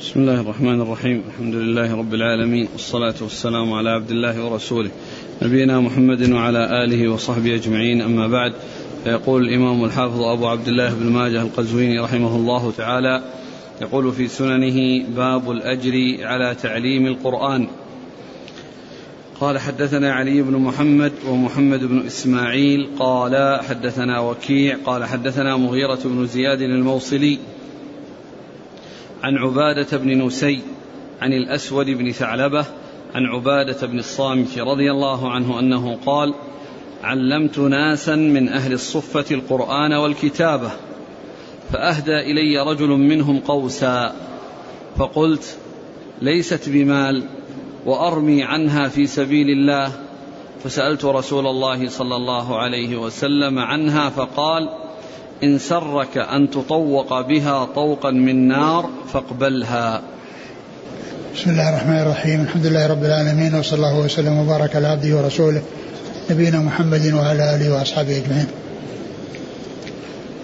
بسم الله الرحمن الرحيم. الحمد لله رب العالمين. والصلاة والسلام على عبد الله ورسوله. نبينا محمد وعلى آله وصحبه أجمعين. أما بعد فيقول الإمام الحافظ أبو عبد الله بن ماجه القزويني رحمه الله تعالى يقول في سننه باب الأجر على تعليم القرآن قال حدثنا علي بن محمد ومحمد بن إسماعيل قال حدثنا وكيع قال حدثنا مغيرة بن زياد الموصلي عن عبادة بن نسي عن الأسود بن ثعلبة عن عبادة بن الصامت رضي الله عنه أنه قال علمت ناسا من أهل الصفة القرآن والكتابة فأهدى إلي رجل منهم قوسا فقلت ليست بمال وأرمي عنها في سبيل الله فسألت رسول الله صلى الله عليه وسلم عنها فقال إن سرك أن تطوق بها طوقا من نار فاقبلها. بسم الله الرحمن الرحيم. الحمد لله رب العالمين وصلى الله وسلم وبارك على عبده ورسوله نبينا محمد وعلى آله وأصحابه أجمعين.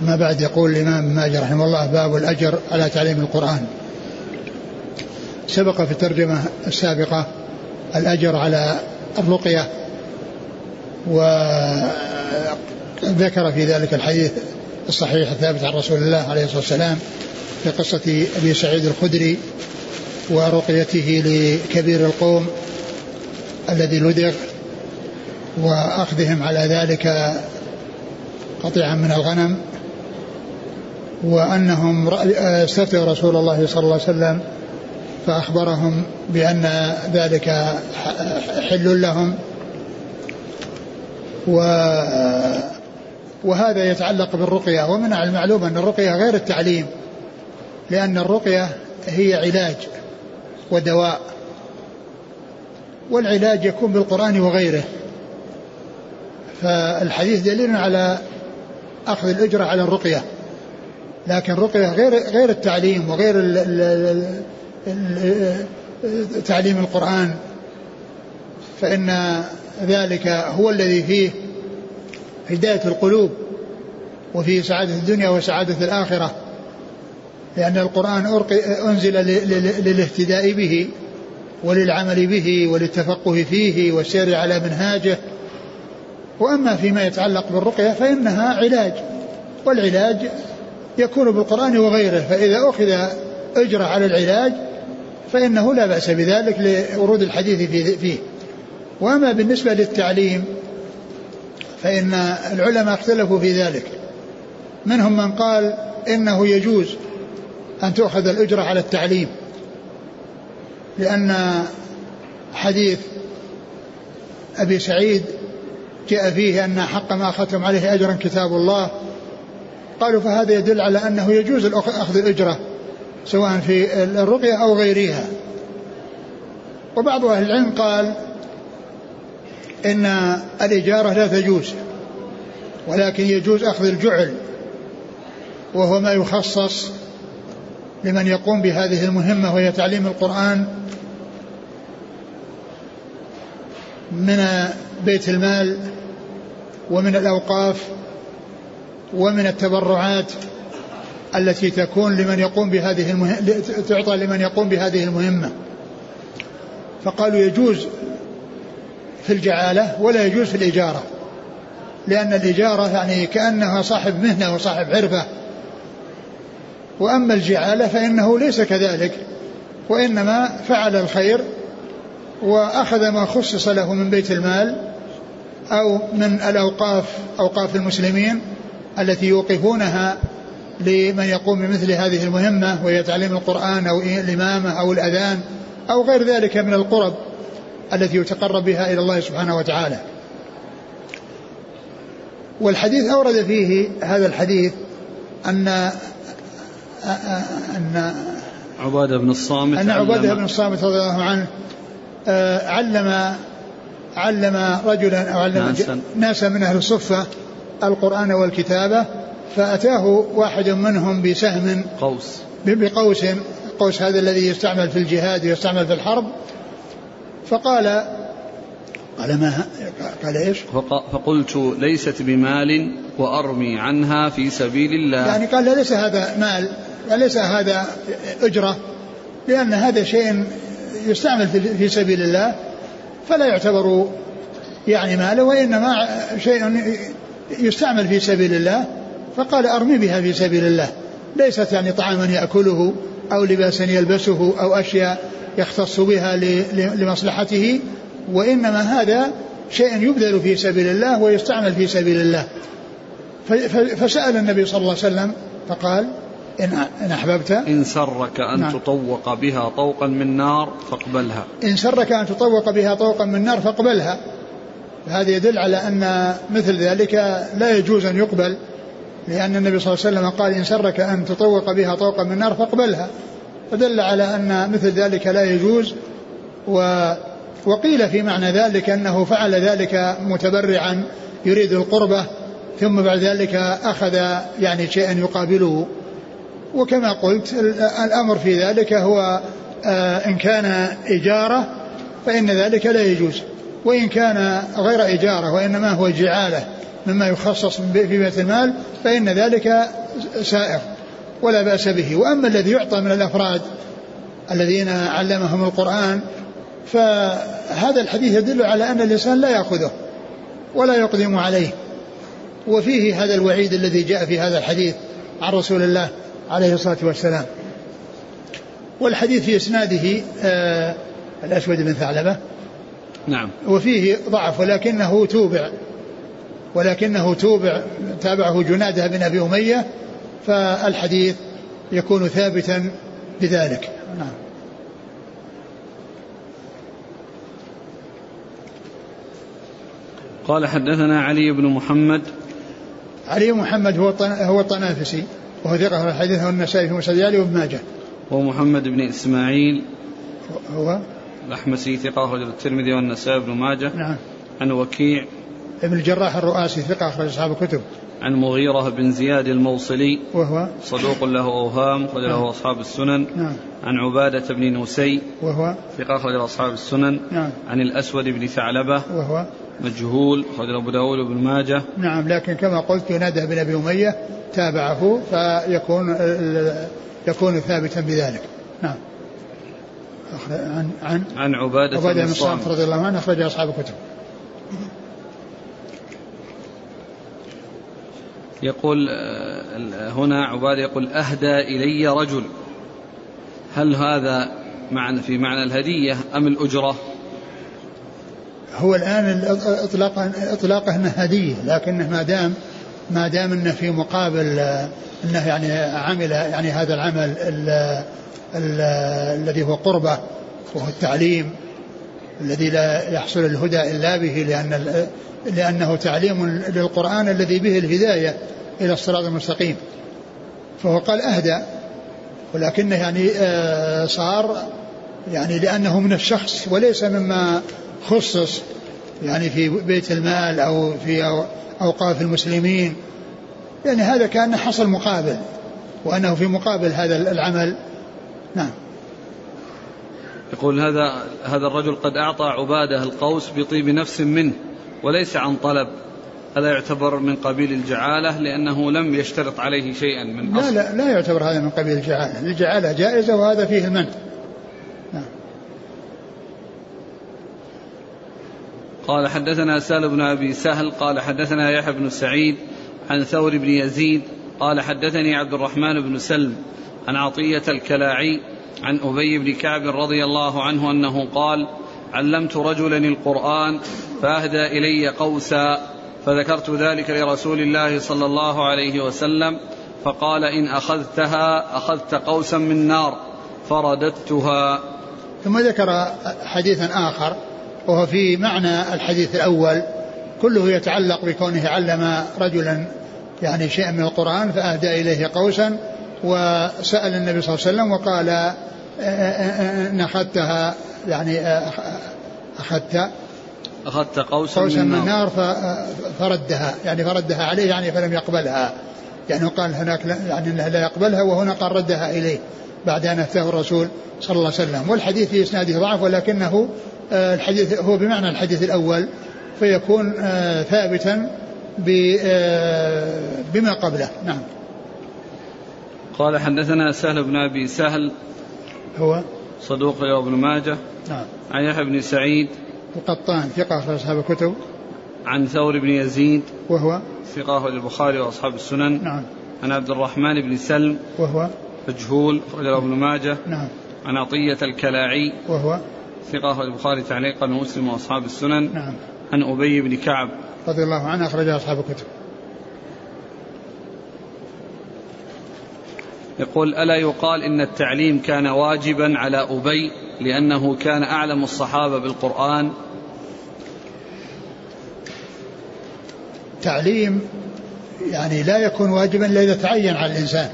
ما بعد يقول الإمام ماجد رحمه الله باب الأجر على تعليم القرآن. سبق في الترجمة السابقة الأجر على الرقية وذكر في ذلك الحديث الصحيح الثابت عن رسول الله عليه الصلاة والسلام في قصة أبي سعيد الخدري ورقيته لكبير القوم الذي لدغ وأخذهم على ذلك قطيعا من الغنم وأنهم استفتوا رسول الله صلى الله عليه وسلم فأخبرهم بأن ذلك حل لهم و وهذا يتعلق بالرقية. ومن المعلوم أن الرقية غير التعليم لأن الرقية هي علاج ودواء والعلاج يكون بالقرآن وغيره. فالحديث دليل على أخذ الأجرة على الرقية. لكن الرقية غير غير التعليم وغير ال ال ال تعليم القرآن فإن ذلك هو الذي فيه هداية القلوب وفيه سعادة الدنيا وسعادة الآخرة لأن القرآن أنزل للاهتداء به وللعمل به وللتفقه فيه والسير على منهاجه. وأما فيما يتعلق بالرقية فإنها علاج والعلاج يكون بالقرآن وغيره فإذا أخذ أجرة على العلاج فإنه لا بأس بذلك لورود الحديث فيه. وأما بالنسبة للتعليم فإن العلماء اختلفوا في ذلك. منهم من قال إنه يجوز أن تؤخذ الأجرة على التعليم لأن حديث أبي سعيد جاء فيه أن حق ما أخذتم عليه أجرا كتاب الله. قالوا فهذا يدل على أنه يجوز أخذ الأجرة سواء في الرقية أو غيرها. وبعض أهل العلم قال إن الإجارة لا تجوز ولكن يجوز أخذ الجعل وهو ما يخصص لمن يقوم بهذه المهمة وهي تعليم القرآن من بيت المال ومن الأوقاف ومن التبرعات التي تكون لمن يقوم بهذه المهمة تعطى لمن يقوم بهذه المهمة. فقالوا يجوز في الجعالة ولا يجوز في الإجارة. لأن الإجارة يعني كأنها صاحب مهنة وصاحب عرفة. وأما الجعالة فإنه ليس كذلك. وإنما فعل الخير وأخذ ما خصص له من بيت المال أو من الأوقاف أوقاف المسلمين التي يوقفونها لمن يقوم بمثل هذه المهمة وهي تعليم القرآن أو الإمامة أو الأذان أو غير ذلك من القرب. التي يتقرب بها إلى الله سبحانه وتعالى. والحديث أورد فيه هذا الحديث أن أن عبادة بن الصامت أن عبادة بن الصامت رضي الله عنه آه، علم علم رجلا أو علم ناسا, ناسا من أهل الصفة القرآن والكتابة فأتاه واحد منهم بسهم قوس. بقوس قوس هذا الذي يستعمل في الجهاد ويستعمل في الحرب فقال قال ما قال إيش؟ فقلت ليست بمال وأرمي عنها في سبيل الله. يعني قال ليس هذا مال وليس هذا أجرة لأن هذا شيء يستعمل في سبيل الله فلا يعتبر يعني ماله وإنما شيء يستعمل في سبيل الله. فقال أرمي بها في سبيل الله. ليست يعني طعاما يأكله أو لباسا يلبسه أو أشياء. يختص بها لمصلحته وإنما هذا شيء يبذل في سبيل الله ويستعمل في سبيل الله. فسأل النبي صلى الله عليه وسلم فقال إن, أحببت إن سرك أن نعم. تطوق بها طوقا من نار فاقبلها. إن سرك أن تطوق بها طوقا من نار فاقبلها. هذا يدل على أن مثل ذلك لا يجوز أن يقبل لأن النبي صلى الله عليه وسلم قال إن سرك أن تطوق بها طوقا من نار فاقبلها. فدل على أن مثل ذلك لا يجوز و وقيل في معنى ذلك أنه فعل ذلك متبرعا يريد القربة ثم بعد ذلك أخذ يعني شيئا يقابله. وكما قلت الأمر في ذلك هو آه، إن كان إجارة فإن ذلك لا يجوز. وإن كان غير إجارة وإنما هو جعالة مما يخصص في بيت المال فإن ذلك سائر ولا بأس به. وأما الذي يعطى من الأفراد الذين علمهم القرآن فهذا الحديث يدل على أن الإنسان لا يأخذه ولا يقدم عليه. وفيه هذا الوعيد الذي جاء في هذا الحديث عن رسول الله عليه الصلاة والسلام. والحديث في إسناده آه الأسود بن ثعلبة. نعم. وفيه ضعف ولكنه توبع ولكنه توبع تابعه جنادة بن أبي أمية فالحديث يكون ثابتا بذلك. نعم. قال حدثنا علي بن محمد. علي بن محمد هو هو الطنافسي وهو ثقة الحديث هو النسائي في مسجد علي وابن ماجه. ومحمد بن إسماعيل. هو؟ الأحمسي ثقة أخرج الترمذي والنسائي بن ماجه. نعم. عن وكيع. ابن الجراح الرؤاسي ثقة أخرج أصحاب الكتب. عن مغيرة بن زياد الموصلي. وهو؟ صدوق له أوهام أخرج له أصحاب السنن. نعم. عن عبادة بن نسي. وهو؟ ثقة أخرج أصحاب السنن. نعم. عن الأسود بن ثعلبة. وهو؟ مجهول أخرج أبو داود بن ماجه. نعم لكن كما قلت ينادى بن أبي أمية تابعه فيكون يكون ثابتا بذلك. نعم. عن عن عن عبادة, عبادة بن الصامت رضي الله عنه أخرج أصحاب الكتب. يقول آه، هنا عبادة يقول أهدى إلي رجل. هل هذا معنى في معنى الهدية أم الأجرة؟ هو الآن إطلاق إطلاقه أنه هدية لكنه ما دام ما دام أنه في مقابل أنه يعني عمل يعني هذا العمل الذي هو قربة وهو التعليم الذي لا يحصل الهدى إلا به لأن لأنه تعليم للقرآن الذي به الهداية إلى الصراط المستقيم. فهو قال أهدى ولكنه يعني آه، صار يعني لأنه من الشخص وليس مما خصص يعني في بيت المال أو في أوقاف المسلمين. يعني هذا كان حصل مقابل وأنه في مقابل هذا العمل. نعم. يقول هذا هذا الرجل قد أعطى عبادة القوس بطيب نفس منه وليس عن طلب. هذا يعتبر من قبيل الجعالة؟ لأنه لم يشترط عليه شيئا من أصل. لا لا لا يعتبر هذا من قبيل الجعالة. الجعالة جائزة وهذا فيه المنع. نعم. قال حدثنا سهل بن أبي سهل قال حدثنا يحيى بن سعيد عن ثور بن يزيد قال حدثني عبد الرحمن بن سلم عن عطية الكلاعي عن أبي بن كعب رضي الله عنه أنه قال علمت رجلا القرآن فأهدى إلي قوسا فذكرت ذلك لرسول الله صلى الله عليه وسلم فقال إن أخذتها أخذت قوسا من نار فرددتها. ثم ذكر حديثا آخر وهو في معنى الحديث الأول كله يتعلق بكونه علم رجلا يعني شيئا من القرآن فأهدى إليه قوسا وسأل النبي صلى الله عليه وسلم وقال إن أخذتها يعني أخذت أخذت قوسا, قوسا من, من نار. فردها يعني فردها عليه يعني فلم يقبلها. يعني قال هناك يعني انه لا يقبلها وهنا قال ردها إليه بعد أن افتاه الرسول صلى الله عليه وسلم. والحديث في إسناده ضعف ولكنه آه، الحديث هو بمعنى الحديث الأول فيكون آه، ثابتا آه، بما قبله. نعم. قال حدثنا سهل بن أبي سهل هو صدوق له ابن ماجه. نعم. عن يحيى بن سعيد القطان ثقة أخرج أصحاب الكتب. عن ثور بن يزيد وهو ثقة البخاري وأصحاب السنن. نعم. عن عبد الرحمن بن سلم وهو مجهول أخرجه ابن ماجه. نعم. عن عطية الكلاعي وهو ثقة البخاري تعليقا ومسلم وأصحاب السنن. نعم. عن أبي بن كعب. رضي الله عنه أخرج أصحاب الكتب. يقول ألا يقال إن التعليم كان واجبا على أبي لأنه كان أعلم الصحابة بالقرآن؟ تعليم يعني لا يكون واجبا إلا إذا تعين على الإنسان.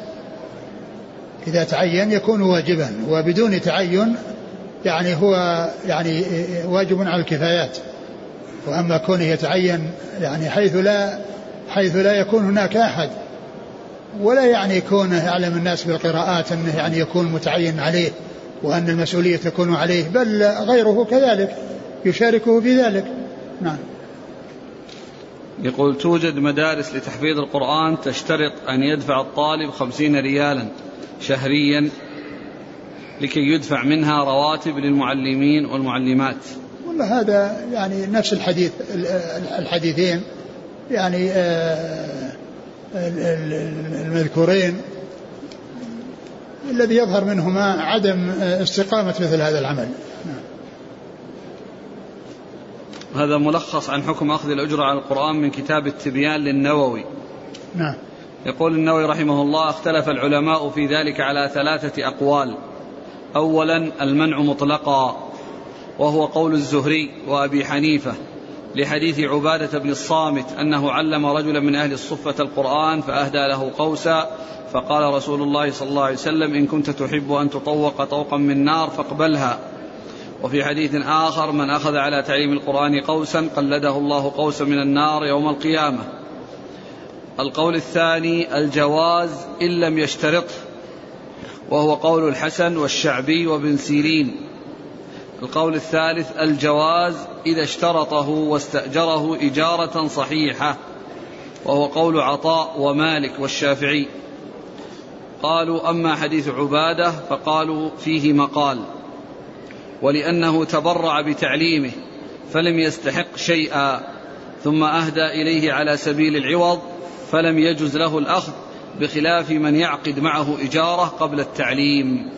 إذا تعين يكون واجبا وبدون تعين يعني هو يعني واجب على الكفايات. وأما كونه يتعين يعني حيث لا حيث لا يكون هناك أحد. ولا يعني كونه يعلم الناس بالقراءات أنه يعني يكون متعين عليه وأن المسؤولية تكون عليه بل غيره كذلك يشاركه في ذلك. نعم. يقول توجد مدارس لتحفيظ القرآن تشترط أن يدفع الطالب خمسين ريالا شهريا لكي يدفع منها رواتب للمعلمين والمعلمات. والله هذا يعني نفس الحديث الحديثين يعني آه، المذكورين الذي يظهر منهما عدم استقامة مثل هذا العمل. نعم. هذا ملخص عن حكم أخذ الأجرة على القرآن من كتاب التبيان للنووي. نعم. يقول النووي رحمه الله اختلف العلماء في ذلك على ثلاثة أقوال. أولا المنع مطلقا وهو قول الزهري وأبي حنيفة. لحديث عبادة بن الصامت أنه علم رجلا من أهل الصفة القرآن فأهدى له قوسا فقال رسول الله صلى الله عليه وسلم إن كنت تحب أن تطوق طوقا من نار فاقبلها. وفي حديث آخر من أخذ على تعليم القرآن قوسا قلده الله قوسا من النار يوم القيامة. القول الثاني الجواز إن لم يشترطه وهو قول الحسن والشعبي وابن سيرين. القول الثالث الجواز إذا اشترطه واستأجره إجارة صحيحة وهو قول عطاء ومالك والشافعي. قالوا أما حديث عبادة فقالوا فيه مقال ولأنه تبرع بتعليمه فلم يستحق شيئا ثم أهدى إليه على سبيل العوض فلم يجز له الأخذ بخلاف من يعقد معه إجارة قبل التعليم.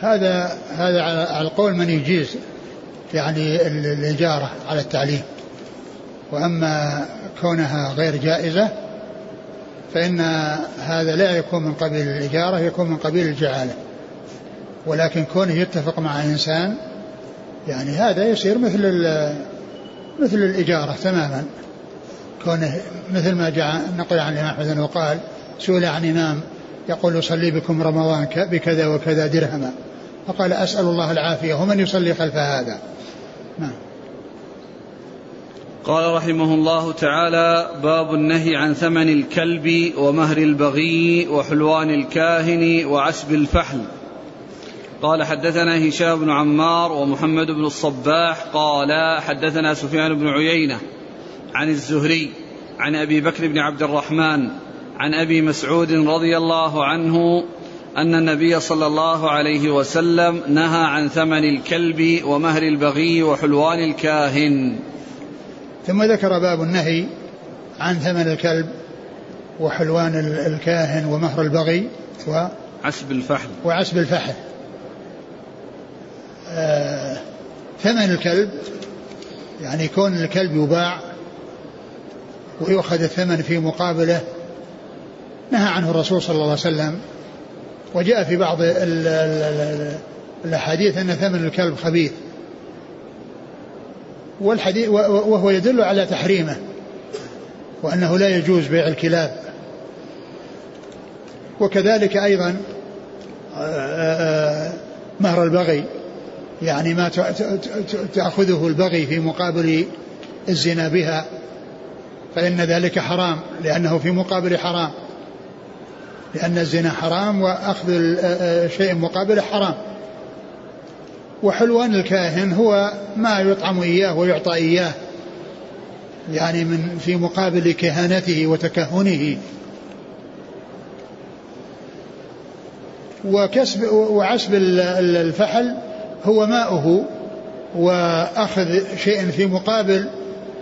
هذا هذا على القول من يجيز يعني الإجارة على التعليم. وأما كونها غير جائزة فإن هذا لا يكون من قبيل الإجارة يكون من قبيل الجعالة. ولكن كونه يتفق مع إنسان يعني هذا يصير مثل مثل الإجارة تماما. كونه مثل ما جاء نقل عن الإمام أحمد أنه قال سئل عن إمام يقول أصلي بكم رمضان بكذا وكذا درهما. فقال أسأل الله العافية ومن يصلي خلف هذا؟ نعم. قال رحمه الله تعالى باب النهي عن ثمن الكلب ومهر البغي وحلوان الكاهن وعسب الفحل. قال حدثنا هشام بن عمار ومحمد بن الصباح قال حدثنا سفيان بن عيينة عن الزهري عن أبي بكر بن عبد الرحمن عن أبي مسعود رضي الله عنه أن النبي صلى الله عليه وسلم نهى عن ثمن الكلب ومهر البغي وحلوان الكاهن. ثم ذكر باب النهي عن ثمن الكلب وحلوان الكاهن ومهر البغي و عسب الفحل وعسب الفحل آه ثمن الكلب يعني كون الكلب يباع ويؤخذ الثمن في مقابله نهى عنه الرسول صلى الله عليه وسلم وجاء في بعض الأحاديث أن ثمن الكلب خبيث. والحديث وهو يدل على تحريمه وأنه لا يجوز بيع الكلاب. وكذلك أيضا مهر البغي. يعني ما تأخذه البغي في مقابل الزنا بها فإن ذلك حرام لأنه في مقابل حرام. لأن الزنا حرام وأخذ الشيء مقابله حرام. وحلوان الكاهن هو ما يطعم إياه ويعطى إياه يعني من في مقابل كهانته وتكهنه. وكسب وعسب الفحل هو ماؤه وأخذ شيء في مقابل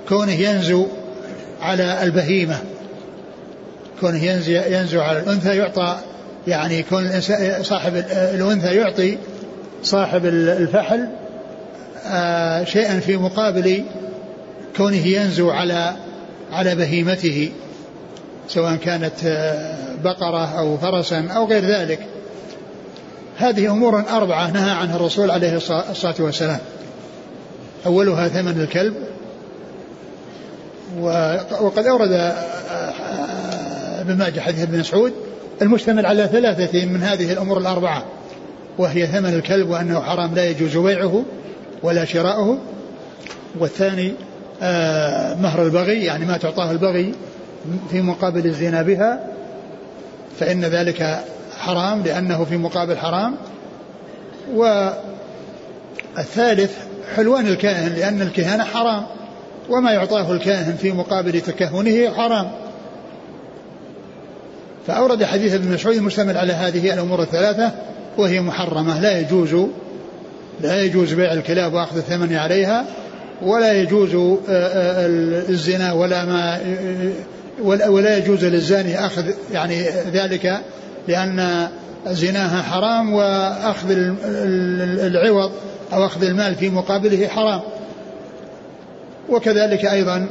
كونه ينزو على البهيمة. كونه ينزو على الأنثى يعطى يعني كون صاحب الأنثى يعطي صاحب الفحل آه، شيئا في مقابل كونه ينزو على على بهيمته سواء كانت آه، بقرة أو فرسا أو غير ذلك. هذه أمور أربعة نهى عنها الرسول عليه الصلاة والسلام. أولها ثمن الكلب وقد أورد ابن ماجه حديث ابن مسعود المشتمل على ثلاثة من هذه الأمور الأربعة وهي ثمن الكلب وأنه حرام لا يجوز بيعه ولا شراؤه والثاني آه مهر البغي يعني ما تعطاه البغي في مقابل الزنا بها فإن ذلك حرام لأنه في مقابل حرام. والثالث حلوان الكاهن لأن الكهانة حرام وما يعطاه الكاهن في مقابل تكهنه حرام. فأورد حديث ابن مسعود المشتمل على هذه الأمور الثلاثة وهي محرمة لا يجوز لا يجوز بيع الكلاب وأخذ الثمن عليها ولا يجوز آه، آه، الزنا ولا ما ولا يجوز للزاني أخذ يعني ذلك لأن زناها حرام وأخذ العوض أو أخذ المال في مقابله حرام. وكذلك أيضا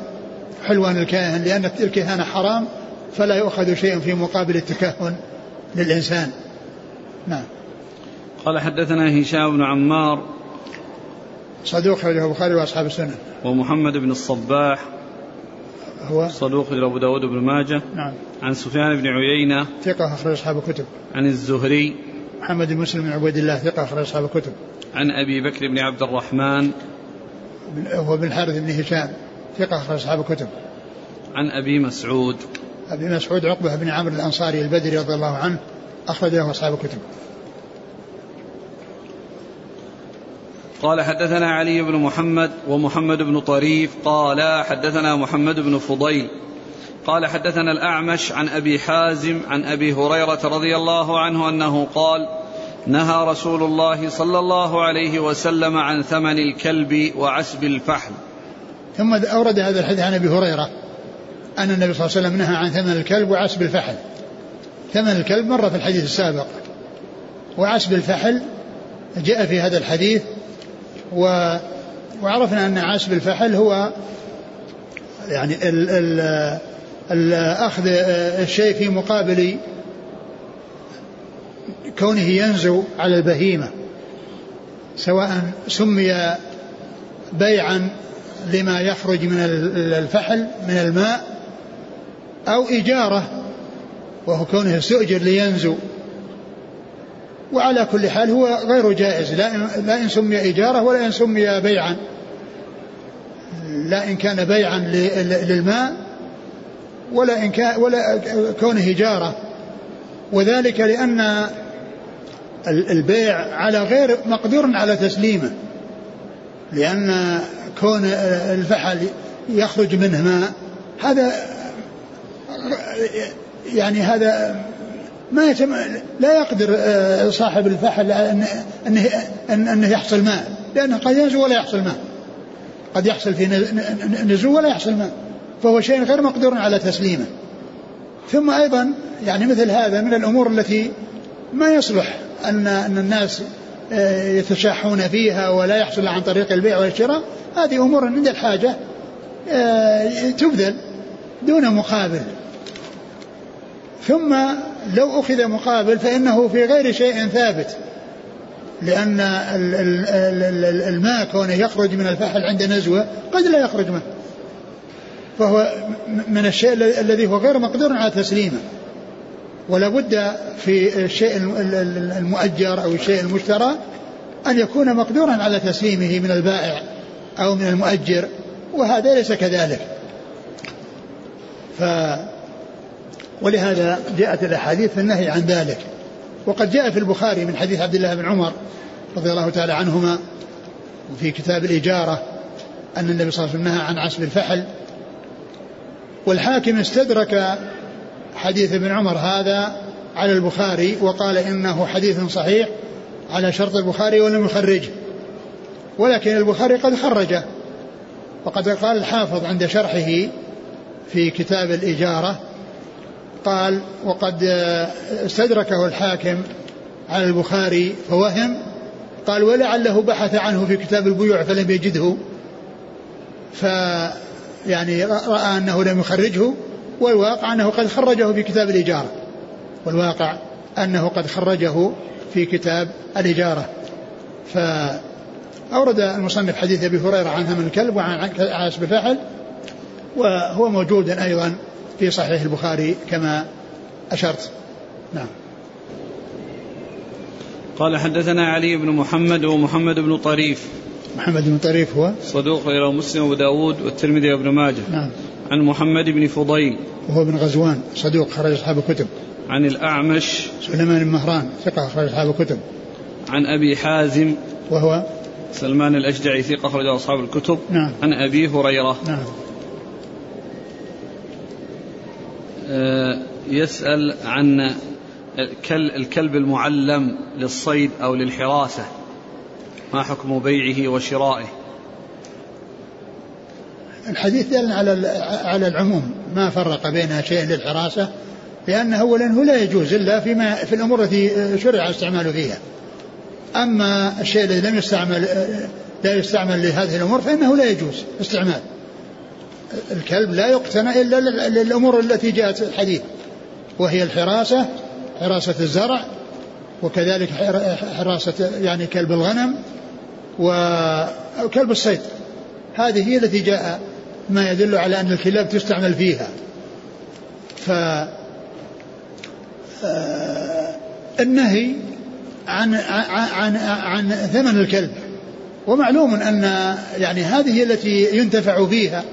حلوان الكاهن لأن الكهانة حرام فلا يؤخذ شيء في مقابل التكهن للإنسان. نعم. قال حدثنا هشام بن عمار. صدوق أخرجه البخاري وأصحاب السنة. ومحمد بن الصباح. هو؟ صدوق أبو داود بن ماجه. نعم. عن سفيان بن عيينة. ثقة أخرج أصحاب الكتب. عن الزهري. محمد بن مسلم بن عبيد الله ثقة أخرج أصحاب الكتب. عن أبي بكر بن عبد الرحمن. هو بن الحارث بن هشام. ثقة أخرج أصحاب الكتب. عن أبي مسعود. أبي مسعود عقبة بن عمرو الأنصاري البدري رضي الله عنه أخرج له أصحاب الكتب. قال حدثنا علي بن محمد ومحمد بن طريف قال حدثنا محمد بن فضيل قال حدثنا الأعمش عن أبي حازم عن أبي هريرة رضي الله عنه أنه قال نهى رسول الله صلى الله عليه وسلم عن ثمن الكلب وعسب الفحل ثم أورد هذا الحديث عن أبي هريرة. أن النبي صلى الله عليه وسلم نهى عن ثمن الكلب وعسب الفحل. ثمن الكلب مر في الحديث السابق. وعسب الفحل جاء في هذا الحديث و وعرفنا أن عسب الفحل هو يعني ال ال ال أخذ الشيء في مقابل كونه ينزو على البهيمة. سواء سمي بيعا لما يخرج من الفحل من الماء أو إجارة وهو كونه استؤجر لينزو. وعلى كل حال هو غير جائز لا لا إن سمي إجارة ولا إن سمي بيعا. لا إن كان بيعا للماء ولا إن كان ولا كونه إجارة. وذلك لأن البيع على غير مقدور على تسليمه لأن كون الفحل يخرج منه ماء هذا يعني هذا ما يتم لا يقدر آه، صاحب الفحل أنه, أنه, أنه يحصل ماء لأنه قد ينزو ولا يحصل ماء. قد يحصل في نزو ولا يحصل ماء. فهو شيء غير مقدور على تسليمه. ثم أيضا يعني مثل هذا من الأمور التي ما يصلح أن أن الناس آه، يتشاحون فيها ولا يحصل عن طريق البيع والشراء. هذه أمور عند الحاجة آه، تبذل دون مقابل. ثم لو أخذ مقابل فإنه في غير شيء ثابت لأن الماء كونه يخرج من الفحل عند نزوة قد لا يخرج منه. فهو من الشيء الذي هو غير مقدور على تسليمه. ولا بد في الشيء المؤجر أو الشيء المشترى أن يكون مقدورا على تسليمه من البائع أو من المؤجر وهذا ليس كذلك. ف ولهذا جاءت الأحاديث في النهي عن ذلك. وقد جاء في البخاري من حديث عبد الله بن عمر رضي الله تعالى عنهما وفي كتاب الإجارة أن النبي صلى الله عليه وسلم نهى عن عسب الفحل. والحاكم استدرك حديث ابن عمر هذا على البخاري وقال إنه حديث صحيح على شرط البخاري ولم يخرجه. ولكن البخاري قد خرجه. وقد قال الحافظ عند شرحه في كتاب الإجارة قال وقد استدركه الحاكم على البخاري فوهم قال ولعله بحث عنه في كتاب البيوع فلم يجده. ف يعني رأى أنه لم يخرجه والواقع أنه قد خرجه في كتاب الإجارة. والواقع أنه قد خرجه في كتاب الإجارة. فأورد المصنف حديث أبي هريرة عن هم الكلب وعن عاص بفحل وهو موجود أيضا في صحيح البخاري كما أشرت. نعم. قال حدثنا علي بن محمد ومحمد بن طريف. محمد بن طريف هو؟ صدوق غير مسلم وأبو داود والترمذي وابن ماجه. نعم. عن محمد بن فضيل. وهو بن غزوان صدوق خرج أصحاب الكتب. عن الأعمش. سليمان بن مهران ثقة خرج أصحاب الكتب. عن أبي حازم. وهو؟ سلمان الأشجعي ثقة خرج أصحاب الكتب. نعم. عن أبي هريرة. نعم آه، يسأل عن الكلب المعلم للصيد أو للحراسة. ما حكم بيعه وشرائه؟ الحديث دل على على العموم. ما فرق بين شيء للحراسة لأن أولا هو لا يجوز إلا فيما في الأمور التي شرع استعماله فيها. أما الشيء الذي لم يستعمل لا يستعمل لهذه الأمور فإنه لا يجوز استعمال الكلب لا يقتنى إلا للأمور التي جاءت الحديث وهي الحراسة حراسة الزرع وكذلك حراسة يعني كلب الغنم وكلب الصيد. هذه هي التي جاء ما يدل على أن الكلاب تستعمل فيها. ف آه، النهي عن عن عن ثمن الكلب. ومعلوم أن يعني هذه التي ينتفع فيها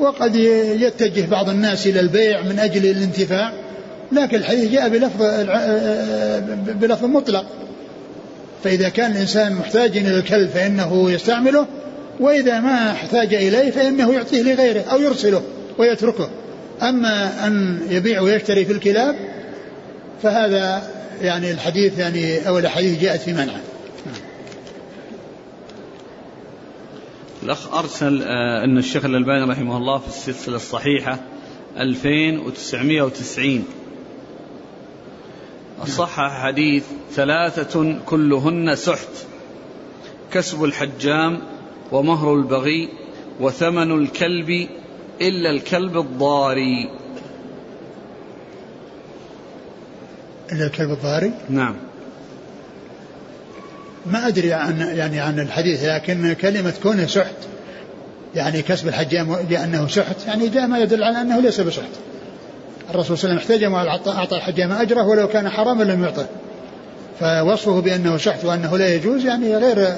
وقد يتجه بعض الناس إلى البيع من أجل الانتفاع لكن الحديث جاء بلفظ بلفظ مطلق. فإذا كان الإنسان محتاج إلى الكلب فإنه يستعمله وإذا ما احتاج إليه فإنه يعطيه لغيره أو يرسله ويتركه. أما أن يبيع ويشتري في الكلاب فهذا يعني الحديث يعني أو الأحاديث جاءت في منعه. الأخ أرسل آه، أن الشيخ الألباني رحمه الله في السلسلة الصحيحة 2990 صح حديث ثلاثة كلهن سحت كسب الحجام ومهر البغي وثمن الكلب إلا الكلب الضاري. إلا الكلب الضاري؟ نعم. ما أدري عن يعني عن الحديث لكن كلمة كونه سحت يعني كسب الحجام لأنه سحت يعني جاء ما يدل على أنه ليس بسحت. الرسول صلى الله عليه وسلم احتجم أعطى الحجام أجره ولو كان حراما لم يعطه. فوصفه بأنه سحت وأنه لا يجوز يعني غير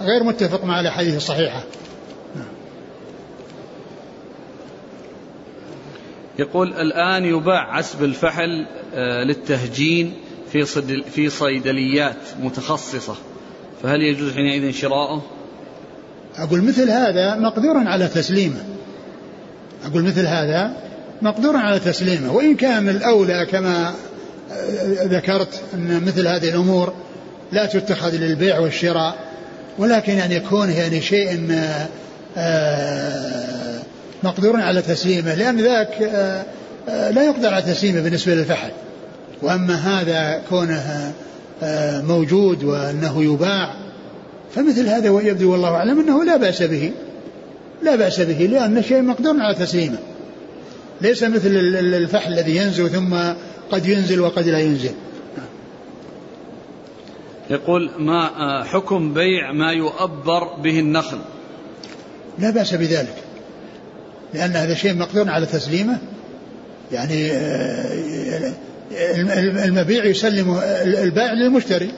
غير متفق مع الأحاديث الصحيحة. يقول الآن يباع عسب الفحل آه، للتهجين في في صيدليات متخصصة. فهل يجوز حينئذ شراؤه؟ أقول مثل هذا مقدور على تسليمه. أقول مثل هذا مقدور على تسليمه. وإن كان الأولى كما ذكرت أن مثل هذه الأمور لا تتخذ للبيع والشراء ولكن يعني يكون يعني شيء آه، مقدور على تسليمه لأن ذاك آه، آه، لا يقدر على تسليمه بالنسبة للفحل. وأما هذا كونه موجود وأنه يباع فمثل هذا ويبدو والله أعلم أنه لا بأس به. لا بأس به لأن شيء مقدور على تسليمه. ليس مثل الفحل الذي ينزل ثم قد ينزل وقد لا ينزل. يقول ما آه، حكم بيع ما يؤبر به النخل. لا بأس بذلك. لأن هذا شيء مقدور على تسليمه. يعني آه، المبيع يسلم البائع للمشتري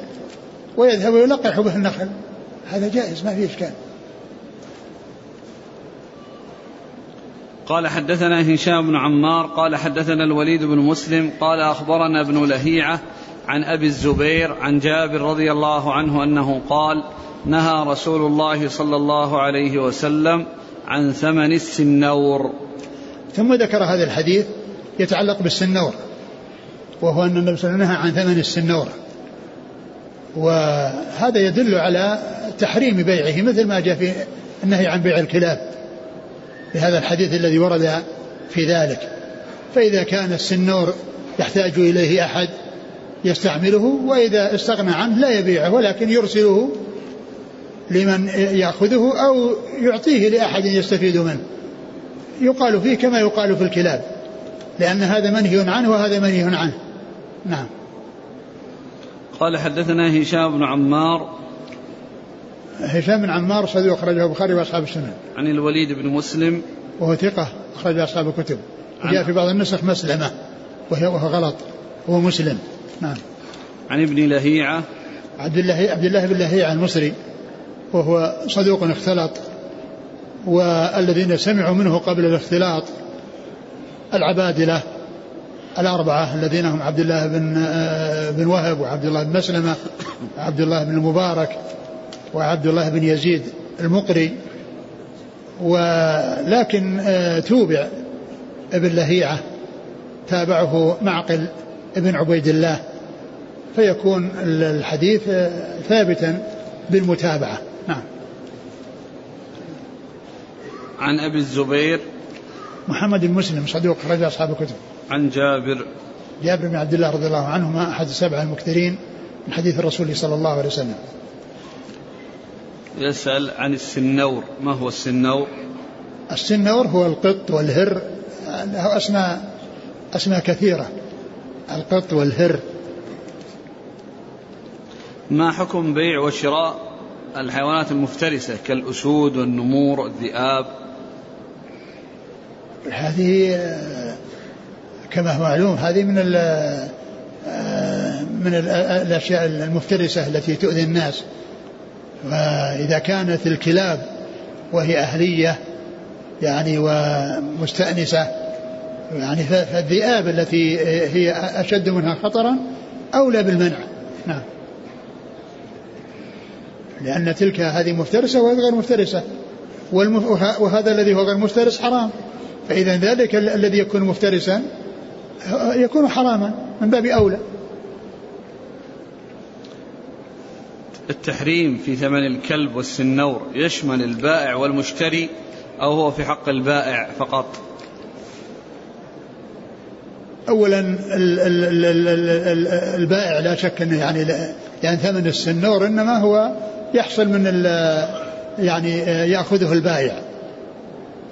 ويذهب ويلقح به النخل. هذا جائز ما فيه إشكال. قال حدثنا هشام بن عمار قال حدثنا الوليد بن مسلم قال أخبرنا ابن لهيعة عن أبي الزبير عن جابر رضي الله عنه أنه قال نهى رسول الله صلى الله عليه وسلم عن ثمن السنور. ثم ذكر هذا الحديث يتعلق بالسنور. وهو أن النبي صلى الله عليه وسلم نهى عن ثمن السنور وهذا يدل على تحريم بيعه مثل ما جاء في النهي عن بيع الكلاب في هذا الحديث الذي ورد في ذلك. فإذا كان السنور يحتاج إليه أحد يستعمله وإذا استغنى عنه لا يبيعه ولكن يرسله لمن يأخذه أو يعطيه لأحد يستفيد منه. يقال فيه كما يقال في الكلاب. لأن هذا منهي عنه وهذا منهي عنه. نعم. قال حدثنا هشام بن عمار. هشام بن عمار صديق أخرجه البخاري وأصحاب السنن. عن الوليد بن مسلم. وهو ثقة أخرج أصحاب الكتب. وجاء في بعض النسخ مسلمة. وهي وهو غلط. هو مسلم. نعم. عن ابن لهيعة. عبد الله عبد الله بن لهيعة المصري. وهو صدوق اختلط. والذين سمعوا منه قبل الاختلاط العبادلة الأربعة الذين هم عبد الله بن آه، بن وهب وعبد الله بن مسلمة وعبد الله بن المبارك وعبد الله بن يزيد المقري. ولكن آه، توبع ابن لهيعة تابعه معقل ابن عبيد الله فيكون الحديث ثابتا بالمتابعة. نعم. عن أبي الزبير محمد المسلم صدوق خرج أصحاب الكتب. عن جابر. جابر بن عبد الله رضي الله عنهما أحد السبعة المكثرين من حديث الرسول صلى الله عليه وسلم. يسأل عن السنور. ما هو السنور؟ السنور هو القط والهر. له أسماء أسماء كثيرة. القط والهر. ما حكم بيع وشراء الحيوانات المفترسة كالأسود والنمور والذئاب؟ هذه كما هو معلوم هذه من من الأشياء المفترسة التي تؤذي الناس. وإذا كانت الكلاب وهي أهلية يعني ومستأنسة يعني فالذئاب التي هي أشد منها خطرا أولى بالمنع. نعم. لأن تلك هذه مفترسة وهذه غير مفترسة. وهذا الذي هو غير مفترس حرام. فإذا ذلك الذي يكون مفترسا يكون حراما من باب أولى. التحريم في ثمن الكلب والسنور يشمل البائع والمشتري أو هو في حق البائع فقط؟ اولا البائع لا شك إنه يعني يعني ثمن السنور إنما هو يحصل من يعني يأخذه البائع.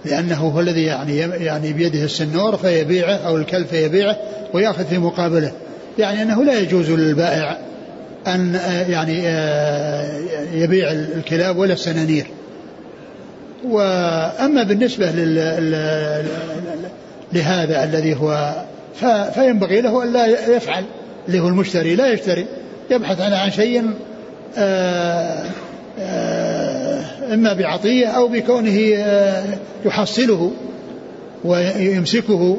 لأنه هو الذي يعني يعني بيده السنور فيبيعه أو الكلب فيبيعه ويأخذ في مقابله. يعني أنه لا يجوز للبائع أن يعني يبيع الكلاب ولا السنانير. وأما بالنسبة لهذا الذي هو فينبغي له أن لا يفعل اللي هو المشتري لا يشتري يبحث عن شيء آه، آه، إما بعطية أو بكونه آه، يحصله ويمسكه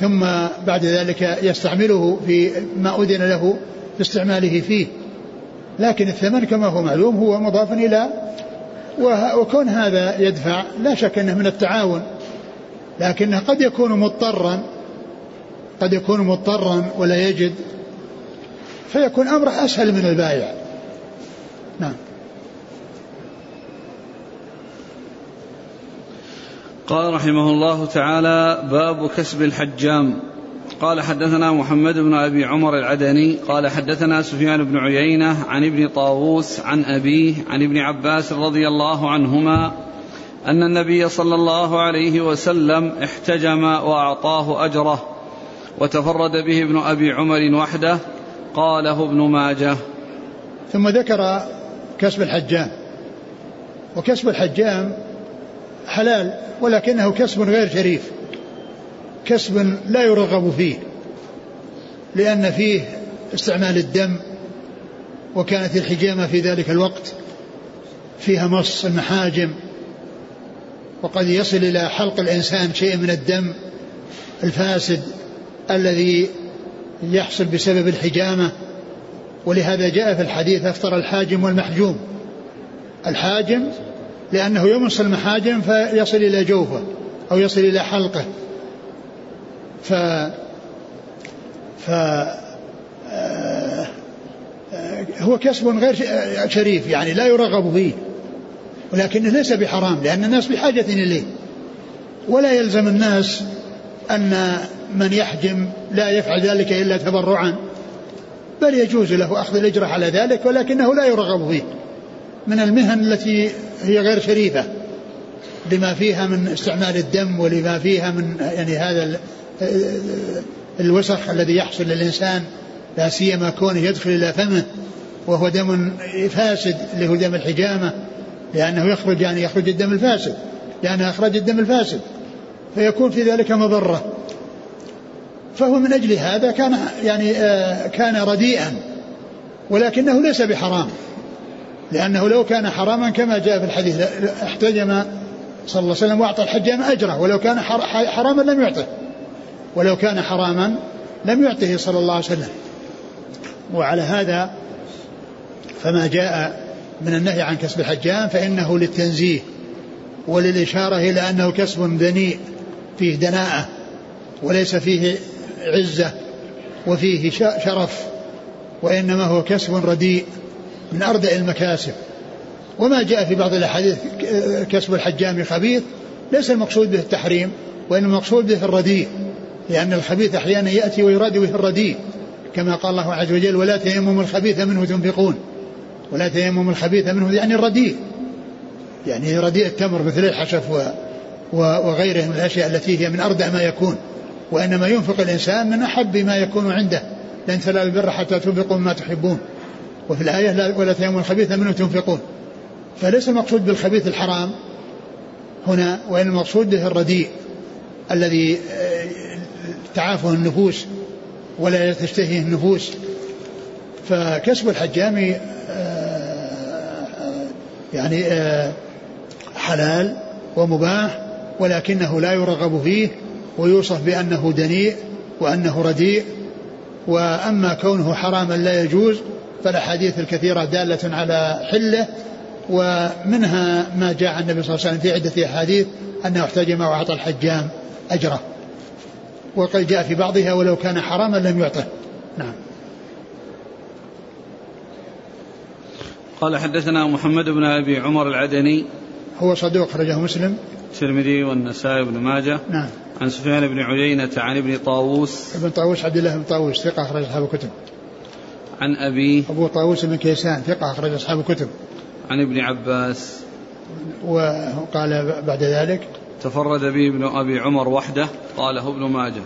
ثم بعد ذلك يستعمله في ما أذن له في استعماله فيه. لكن الثمن كما هو معلوم هو مضاف إلى وكون هذا يدفع لا شك أنه من التعاون. لكنه قد يكون مضطرا قد يكون مضطرا ولا يجد فيكون أمره أسهل من البائع نعم. قال رحمه الله تعالى باب كسب الحجام. قال حدثنا محمد بن أبي عمر العدني قال حدثنا سفيان بن عيينة عن ابن طاووس عن أبيه عن ابن عباس رضي الله عنهما أن النبي صلى الله عليه وسلم احتجم وأعطاه أجره وتفرد به ابن أبي عمر وحده قاله ابن ماجه. ثم ذكر كسب الحجام. وكسب الحجام حلال ولكنه كسب غير شريف كسب لا يرغب فيه لأن فيه استعمال الدم وكانت الحجامة في ذلك الوقت فيها مص المحاجم وقد يصل إلى حلق الإنسان شيء من الدم الفاسد الذي يحصل بسبب الحجامة ولهذا جاء في الحديث أفطر الحاجم والمحجوم الحاجم لأنه يمص المحاجم فيصل إلى جوفه أو يصل إلى حلقه. ف ف هو كسب غير شريف يعني لا يرغب فيه. ولكنه ليس بحرام لأن الناس بحاجة إليه. ولا يلزم الناس أن من يحجم لا يفعل ذلك إلا تبرعا. بل يجوز له أخذ الأجرة على ذلك ولكنه لا يرغب فيه. من المهن التي هي غير شريفة لما فيها من استعمال الدم ولما فيها من يعني هذا الوسخ الذي يحصل للإنسان لا سيما كونه يدخل إلى فمه وهو دم فاسد اللي هو دم الحجامة لأنه يخرج يعني يخرج الدم الفاسد لأنه أخرج الدم الفاسد فيكون في ذلك مضرة. فهو من أجل هذا كان يعني آه كان رديئا ولكنه ليس بحرام. لأنه لو كان حراما كما جاء في الحديث احتجم صلى الله عليه وسلم وأعطى الحجام أجره ولو كان حراما لم يعطه. ولو كان حراما لم يعطه صلى الله عليه وسلم. وعلى هذا فما جاء من النهي عن كسب الحجام فإنه للتنزيه وللإشارة إلى أنه كسب دنيء فيه دناءة وليس فيه عزة وفيه شرف وإنما هو كسب رديء. من أردأ المكاسب. وما جاء في بعض الأحاديث كسب الحجام خبيث ليس المقصود به التحريم وإنما المقصود به الرديء لأن الخبيث أحيانا يأتي ويراد به الرديء كما قال الله عز وجل ولا تيمموا الخبيث منه تنفقون ولا تيمموا الخبيث منه يعني الرديء. يعني رديء التمر مثل الحشف و وغيره من الأشياء التي هي من أردع ما يكون. وإنما ينفق الإنسان من أحب ما يكون عنده. لن تنالوا البر حتى تنفقوا مما تحبون. وفي الآية لا ولا تيمموا الخبيث منه تنفقون. فليس المقصود بالخبيث الحرام هنا وإن المقصود به الرديء الذي تعافه النفوس ولا تشتهيه النفوس. فكسب الحجام يعني حلال ومباح ولكنه لا يرغب فيه ويوصف بأنه دنيء وأنه رديء. وأما كونه حراما لا يجوز فالأحاديث الكثيرة دالة على حله ومنها ما جاء عن النبي صلى الله عليه وسلم في عدة أحاديث أنه احتجم وأعطى الحجام أجره. وقد جاء في بعضها ولو كان حراما لم يعطه. نعم. قال حدثنا محمد بن أبي عمر العدني. هو صدوق خرجه مسلم. الترمذي والنسائي بن ماجه. نعم. عن سفيان بن عيينة عن ابن طاووس. ابن طاووس عبد الله بن طاووس ثقة أخرج أصحاب الكتب. عن أبيه أبو طاووس بن كيسان ثقة أخرج أصحاب الكتب. عن ابن عباس. وقال بعد ذلك تفرد به ابن أبي عمر وحده قاله ابن ماجه.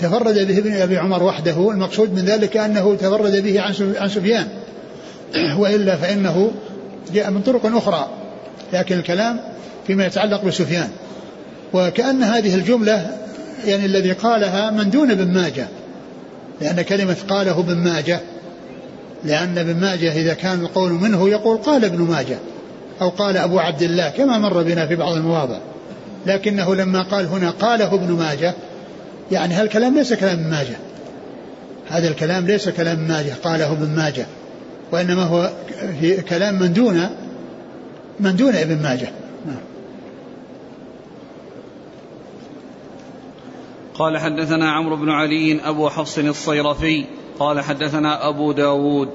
تفرد به ابن أبي عمر وحده المقصود من ذلك أنه تفرد به عن سفيان. وإلا فإنه جاء من طرق أخرى لكن الكلام فيما يتعلق بسفيان. وكأن هذه الجملة يعني الذي قالها من دون ابن ماجه لأن كلمة قاله ابن ماجه لأن ابن ماجه إذا كان القول منه يقول قال ابن ماجه أو قال أبو عبد الله كما مر بنا في بعض المواضع. لكنه لما قال هنا قاله ابن ماجه يعني هالكلام ليس كلام ابن ماجه. هذا الكلام ليس كلام ماجه قاله ابن ماجه. وإنما هو في كلام من دون من دون ابن ماجه. نعم. قال حدثنا عمرو بن علي أبو حفص الصيرفي قال حدثنا أبو داود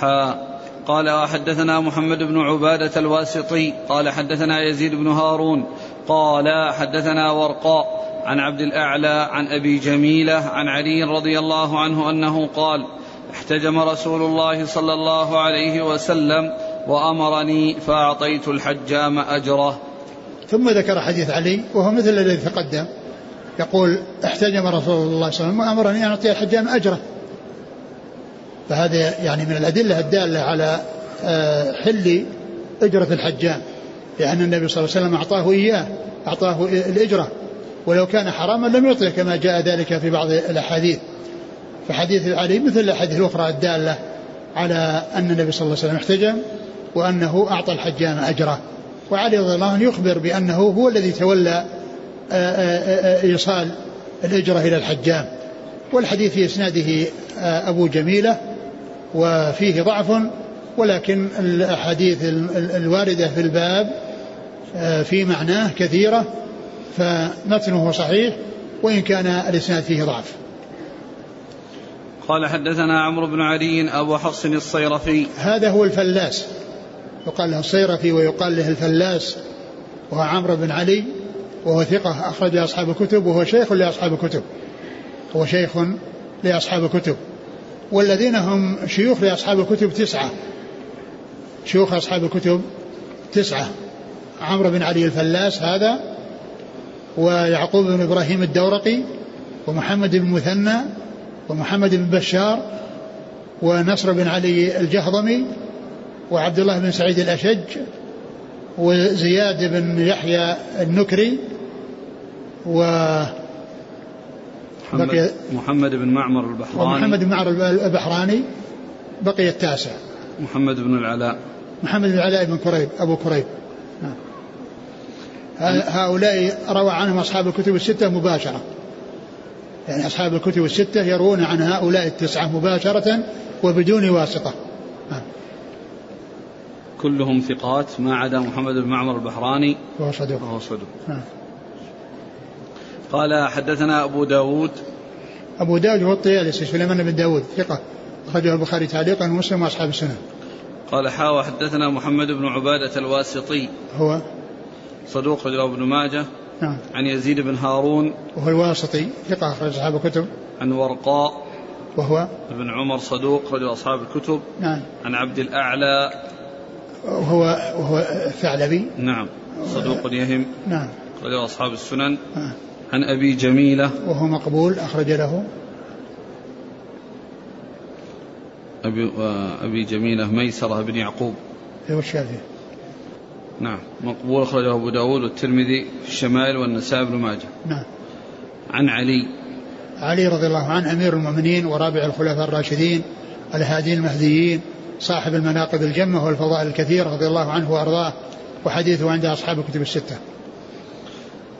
حا قال وحدثنا محمد بن عبادة الواسطي قال حدثنا يزيد بن هارون قال حدثنا ورقاء عن عبد الأعلى عن أبي جميلة عن علي رضي الله عنه أنه قال احتجم رسول الله صلى الله عليه وسلم وأمرني فأعطيت الحجام أجره. ثم ذكر حديث علي وهو مثل الذي تقدم. يقول احتجم رسول الله صلى الله عليه وسلم وأمرني أن أعطي الحجام أجره. فهذا يعني من الأدلة الدالة على حل أجرة الحجام لأن النبي صلى الله عليه وسلم أعطاه إياه أعطاه الأجرة ولو كان حراما لم يعطيه كما جاء ذلك في بعض الأحاديث. فحديث علي مثل الأحاديث الأخرى الدالة على أن النبي صلى الله عليه وسلم احتجم وأنه أعطى الحجام أجرة. وعلي رضي الله عنه يخبر بأنه هو الذي تولى إيصال الإجرة إلى الحجام. والحديث في إسناده أبو جميلة وفيه ضعف ولكن الأحاديث الواردة في الباب في معناه كثيرة فمتنه صحيح وإن كان الإسناد فيه ضعف. قال حدثنا عمرو بن علي أبو حفص الصيرفي. هذا هو الفلاس. يقال له الصيرفي ويقال له الفلاس وهو عمرو بن علي وهو ثقة أخرج أصحاب الكتب وهو شيخ لأصحاب الكتب. هو شيخ لأصحاب الكتب. والذين هم شيوخ لأصحاب الكتب تسعة. شيوخ أصحاب الكتب تسعة. عمرو بن علي الفلاس هذا ويعقوب بن إبراهيم الدورقي ومحمد بن مثنى ومحمد بن بشار ونصر بن علي الجهضمي وعبد الله بن سعيد الأشج وزياد بن يحيى النكري و محمد, محمد بن معمر البحراني. ومحمد بن معمر البحراني بقي التاسع. محمد بن العلاء. محمد بن العلاء بن كريب أبو كريب. هؤلاء روى عنهم أصحاب الكتب الستة مباشرة؟ يعني أصحاب الكتب الستة يروون عن هؤلاء التسعة مباشرة وبدون واسطة. كلهم ثقات ما عدا محمد بن معمر البحراني. وهو صدوق. وهو صدوق. قال حدثنا أبو داود. أبو داود هو الطيالسي سليمان بن داود ثقة أخرجه البخاري تعليقا ومسلم وأصحاب السنة. قال حا حدثنا محمد بن عبادة الواسطي. هو؟ صدوق رجل ابن ماجه. نعم. عن يزيد بن هارون. وهو الواسطي ثقة أخرج أصحاب الكتب. عن ورقاء. وهو؟ ابن عمر صدوق رجل أصحاب الكتب. نعم. عن عبد الأعلى. وهو؟ وهو الثعلبي نعم. صدوق يهم. نعم. رجل أصحاب السنن. نعم. عن أبي جميلة. وهو مقبول أخرج له. أبي, أبي جميلة ميسرة بن يعقوب. هو الشافعي نعم مقبول أخرجه أبو داود والترمذي في الشمائل والنسائي بن ماجه. نعم. عن علي. علي رضي الله عنه أمير المؤمنين ورابع الخلفاء الراشدين الهادين المهديين صاحب المناقب الجمة والفضائل الكثيرة رضي الله عنه وأرضاه وحديثه عند أصحاب الكتب الستة.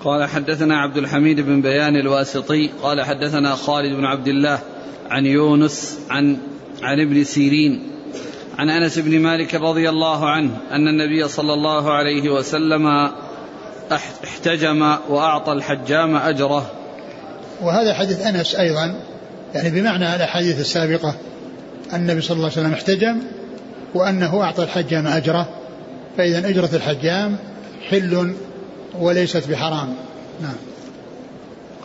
قال حدثنا عبد الحميد بن بيان الواسطي قال حدثنا خالد بن عبد الله عن يونس عن عن ابن سيرين عن أنس بن مالك رضي الله عنه أن النبي صلى الله عليه وسلم احتجم وأعطى الحجام أجره. وهذا حديث أنس أيضا يعني بمعنى الأحاديث السابقة النبي صلى الله عليه وسلم احتجم وأنه أعطى الحجام أجره فإذا أجرة الحجام حل وليست بحرام. نعم.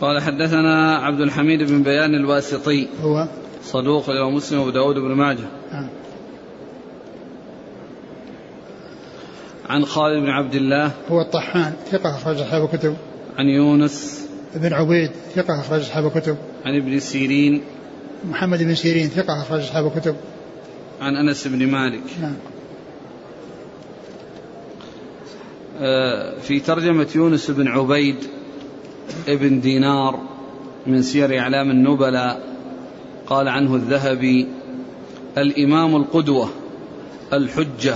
قال حدثنا عبد الحميد بن بيان الواسطي. هو؟ صدوق له مسلم وأبو داود بن ماجه. نعم. عن خالد بن عبد الله. هو الطحان ثقة أخرج أصحاب الكتب. عن يونس. بن عبيد ثقة أخرج أصحاب الكتب. عن ابن سيرين. محمد بن سيرين ثقة أخرج أصحاب الكتب. عن أنس بن مالك. نعم آه، في ترجمة يونس بن عبيد ابن دينار من سير أعلام النبلاء قال عنه الذهبي الإمام القدوة الحجة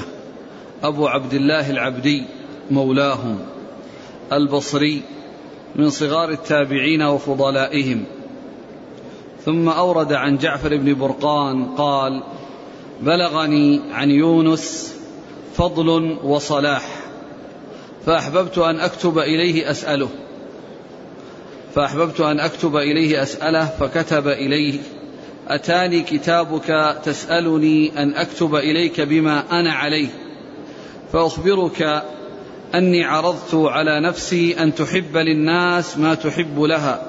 أبو عبد الله العبدي مولاهم البصري من صغار التابعين وفضلائهم. ثم أورد عن جعفر بن برقان قال بلغني عن يونس فضل وصلاح. فأحببت أن أكتب إليه أسأله. فأحببت أن أكتب إليه أسأله فكتب إليه. أتاني كتابك تسألني أن أكتب إليك بما أنا عليه. فأخبرك أني عرضت على نفسي أن تحب للناس ما تحب لها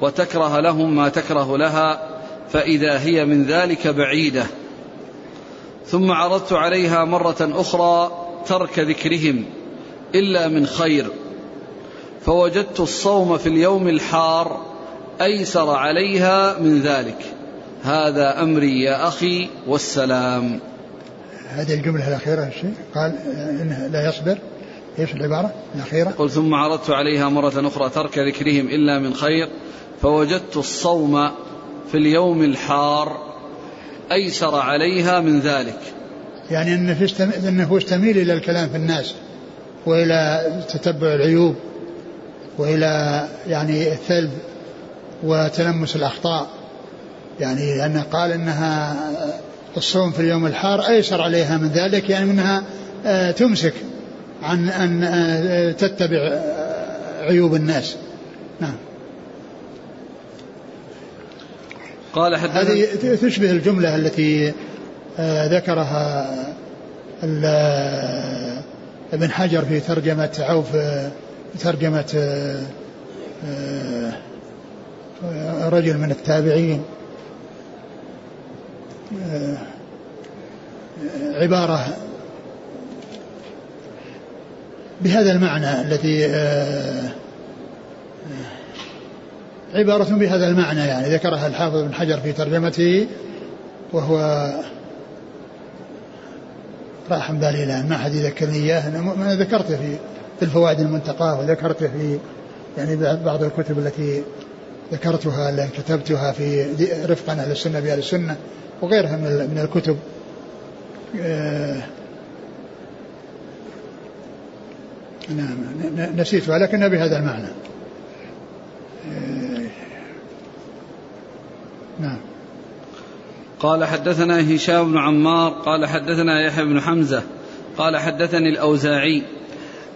وتكره لهم ما تكره لها فإذا هي من ذلك بعيدة. ثم عرضت عليها مرة أخرى ترك ذكرهم. إلا من خير. فوجدت الصوم في اليوم الحار أيسر عليها من ذلك. هذا أمري يا أخي والسلام. هذه الجملة الأخيرة قال إنه لا يصبر. إيش العبارة الأخيرة؟ قل ثم عرضت عليها مرة أخرى ترك ذكرهم إلا من خير. فوجدت الصوم في اليوم الحار أيسر عليها من ذلك. يعني أنه تميل إلى الكلام في الناس. وإلى تتبع العيوب وإلى يعني الثلب وتلمس الأخطاء. يعني لأنه قال إنها الصوم في اليوم الحار أيسر عليها من ذلك يعني منها آه، تمسك عن أن آه، تتبع آه، عيوب الناس. نعم. قال هذه تشبه الجملة التي ذكرها ابن حجر في ترجمة عوف في ترجمة رجل من التابعين عبارة بهذا المعنى الذي عبارة بهذا المعنى يعني ذكرها الحافظ بن حجر في ترجمته وهو راح من بالي الان ما حد يذكرني اياه أنا ذكرته في في الفوائد المنتقاة وذكرته في يعني بعض الكتب التي ذكرتها التي كتبتها في رفقا أهل السنة بأهل السنة وغيرها من من الكتب. آه، نعم نسيتها لكنها بهذا المعنى. آه، نعم. قال حدثنا هشام بن عمار قال حدثنا يحيى بن حمزة قال حدثني الأوزاعي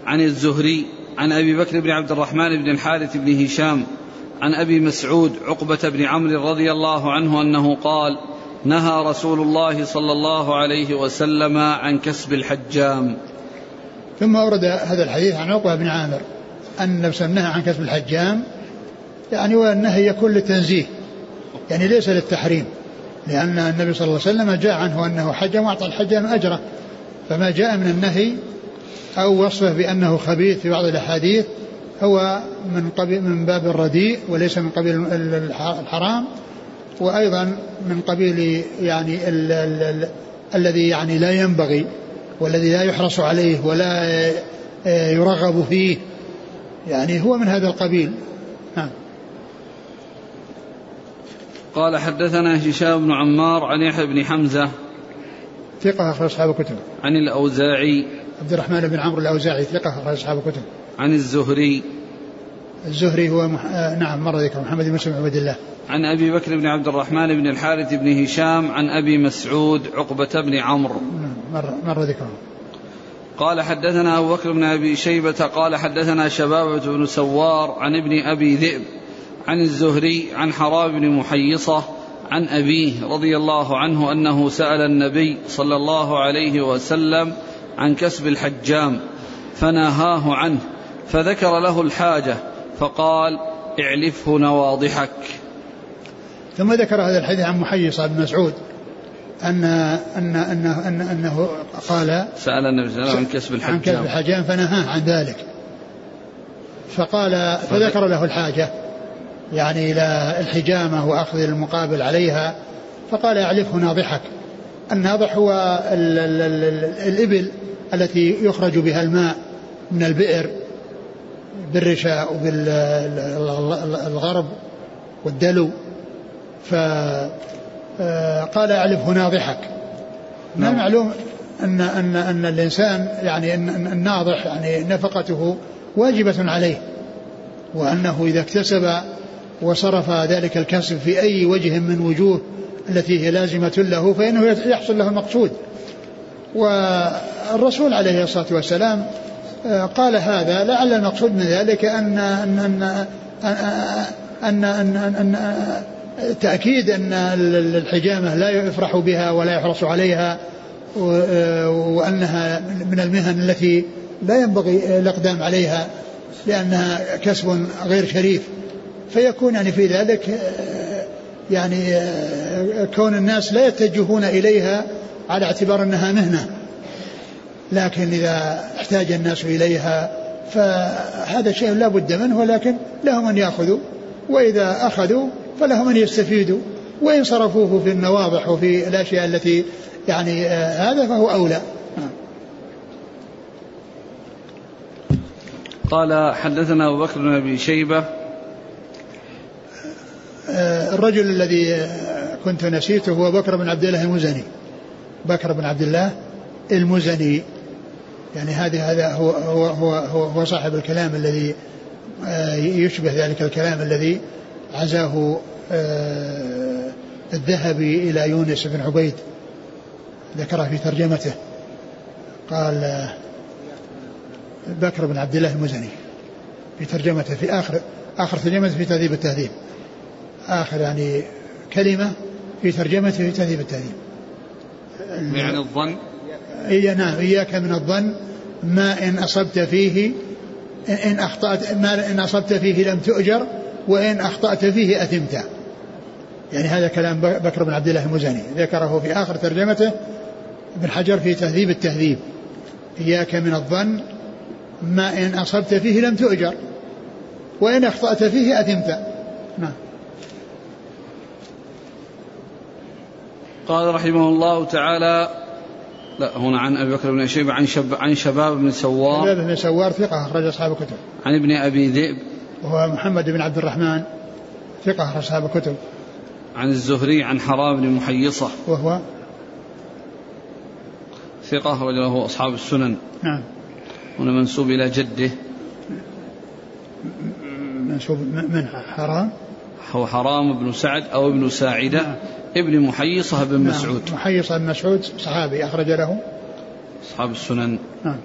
عن الزهري عن أبي بكر بن عبد الرحمن بن الحارث بن هشام عن أبي مسعود عقبة بن عمرو رضي الله عنه أنه قال نهى رسول الله صلى الله عليه وسلم عن كسب الحجام. ثم أورد هذا الحديث عن عقبة بن عامر أن النبي نهى عن كسب الحجام يعني والنهي يكون للتنزيه يعني ليس للتحريم. لأن النبي صلى الله عليه وسلم جاء عنه أنه حج وأعطى الحجام أجره. فما جاء من النهي أو وصفه بأنه خبيث في بعض الأحاديث هو من قبيل من باب الرديء وليس من قبيل الحرام وأيضا من قبيل يعني ال ال ال الذي يعني لا ينبغي والذي لا يحرص عليه ولا يرغب فيه. يعني هو من هذا القبيل. نعم. قال حدثنا هشام بن عمار عن يحيى بن حمزة ثقة أخرج أصحاب الكتب. عن الأوزاعي عبد الرحمن بن عمرو الأوزاعي ثقة أخرج أصحاب الكتب. عن الزهري الزهري هو مح... آه نعم مر ذكر محمد بن مسلم عبد الله. عن أبي بكر بن عبد الرحمن بن الحارث بن هشام عن أبي مسعود عقبة بن عمرو. نعم، مر مر ذكره. قال حدثنا أبو بكر بن أبي شيبة قال حدثنا شبابة بن سوار عن ابن أبي ذئب. عن الزهري عن حرام بن محيصة عن أبيه رضي الله عنه أنه سأل النبي صلى الله عليه وسلم عن كسب الحجام فنهاه عنه فذكر له الحاجة فقال اعلفه نواضحك. ثم ذكر هذا الحديث عن محيصة بن مسعود أن أن أنه, أن أنه قال سأل النبي صلى الله عليه وسلم عن كسب الحجام. عن كسب الحجام فنهاه عن ذلك فقال فذكر له الحاجة. يعني إلى الحجامة وأخذ المقابل عليها فقال اعلفه ناضحك. الناضح هو ال ال ال الإبل التي يخرج بها الماء من البئر بالرشاء وبالغرب والدلو. فقال اعلفه ناضحك. من نعم. المعلوم أن أن أن الإنسان يعني أن الناضح يعني نفقته واجبة عليه وأنه إذا اكتسب وصرف ذلك الكسب في أي وجه من وجوه التي هي لازمة له فإنه يحصل له المقصود. والرسول عليه الصلاة والسلام آه، قال هذا لعل المقصود من ذلك ان ان ان, أن, أن, أن, أن تأكيد أن الحجامة لا يفرح بها ولا يحرص عليها وأنها من المهن التي لا ينبغي الإقدام عليها لأنها كسب غير شريف. فيكون يعني في ذلك يعني كون الناس لا يتجهون إليها على اعتبار أنها مهنة. لكن إذا احتاج الناس إليها فهذا شيء لا بد منه ولكن لهم أن يأخذوا. وإذا أخذوا فلهم أن يستفيدوا. وإن صرفوه في النواضح وفي الأشياء التي يعني هذا فهو أولى. قال حدثنا أبو بكر بن أبي شيبة الرجل الذي كنت نسيته هو بكر بن عبد الله المزني. بكر بن عبد الله المزني. يعني هذا هذا هو هو هو, هو صاحب الكلام الذي آه، يشبه ذلك الكلام الذي عزاه آه، الذهبي إلى يونس بن عبيد. ذكره في ترجمته. قال آه، بكر بن عبد الله المزني. في ترجمته في آخر آخر ترجمته في تهذيب التهذيب. آخر يعني كلمة في ترجمته في تهذيب التهذيب يعني الظن؟ إيه نعم إياك من الظن ما إن أصبت فيه إن أخطأت ما إن أصبت فيه لم تؤجر وإن أخطأت فيه أثمت يعني هذا كلام بكر بن عبد الله المزني. ذكره في آخر ترجمته ابن حجر في تهذيب التهذيب. إياك من الظن ما إن أصبت فيه لم تؤجر وإن أخطأت فيه أثمت نعم. قال رحمه الله تعالى لا هنا عن أبي بكر بن شيبة عن شب عن شباب بن سوار. شباب بن سوار ثقة أخرج أصحاب الكتب. عن ابن أبي ذئب. وهو محمد بن عبد الرحمن ثقة أخرج أصحاب الكتب. عن الزهري عن حرام بن محيصة. وهو ثقة أخرج له أصحاب السنن. نعم. هنا منسوب إلى جده. منسوب من حرام؟ هو حرام بن سعد أو ابن ساعدة. نعم. ابن محيصة بن نعم. مسعود. محيصة بن مسعود صحابي أخرج له. أصحاب السنن. نعم.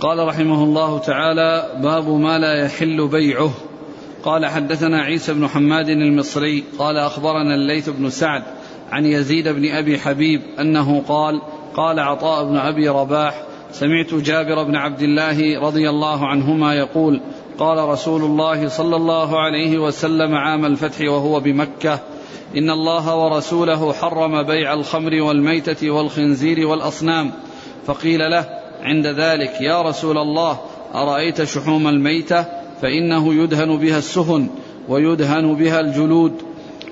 قال رحمه الله تعالى باب ما لا يحل بيعه. قال حدثنا عيسى بن حماد المصري. قال أخبرنا الليث بن سعد عن يزيد بن أبي حبيب أنه قال قال عطاء بن أبي رباح سمعت جابر بن عبد الله رضي الله عنهما يقول قال رسول الله صلى الله عليه وسلم عام الفتح وهو بمكة. إن الله ورسوله حرم بيع الخمر والميتة والخنزير والأصنام. فقيل له عند ذلك يا رسول الله أرأيت شحوم الميتة؟ فإنه يدهن بها السفن ويدهن بها الجلود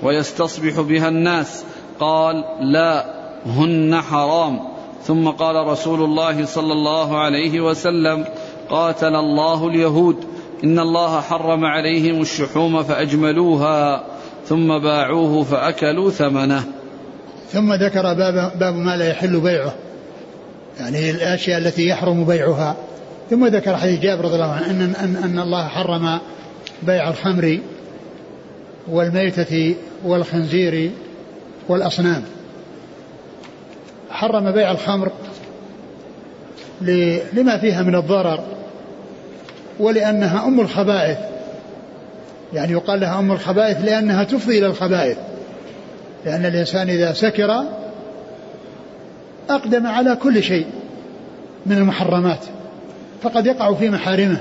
ويستصبح بها الناس. قال لا هن حرام. ثم قال رسول الله صلى الله عليه وسلم قاتل الله اليهود. إن الله حرم عليهم الشحوم فأجملوها ثم باعوه فأكلوا ثمنه. ثم ذكر باب, باب ما لا يحل بيعه. يعني الأشياء التي يحرم بيعها. ثم ذكر حديث جابر رضي الله عنه أن, أن, الله حرم بيع الخمر والميتة والخنزير والأصنام. حرم بيع الخمر لما فيها من الضرر. ولأنها أم الخبائث. يعني يقال لها أم الخبائث لأنها تفضي إلى الخبائث. لأن الإنسان إذا سكر أقدم على كل شيء من المحرمات فقد يقع في محارمه.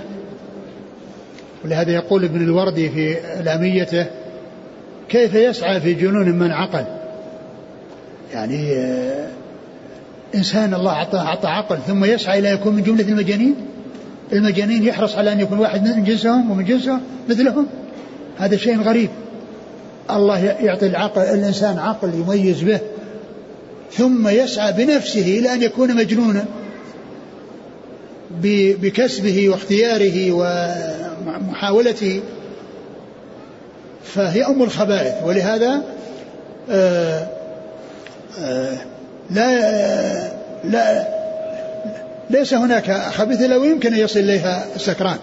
ولهذا يقول ابن الوردي في لاميته كيف يسعى في جنون من عقل؟ يعني آه، إنسان الله أعطاه عقل ثم يسعى إلى يكون من جملة المجانين؟ المجانين يحرص على أن يكون واحد من جنسهم ومن جنسه مثلهم. هذا شيء غريب. الله يعطي العقل الإنسان عقل يميز به ثم يسعى بنفسه إلى أن يكون مجنونا. بكسبه واختياره ومحاولته. فهي أم الخبائث. ولهذا آآ آه، آآ آه، لا لا ليس هناك خبيث لو يمكن أن يصل إليها السكران.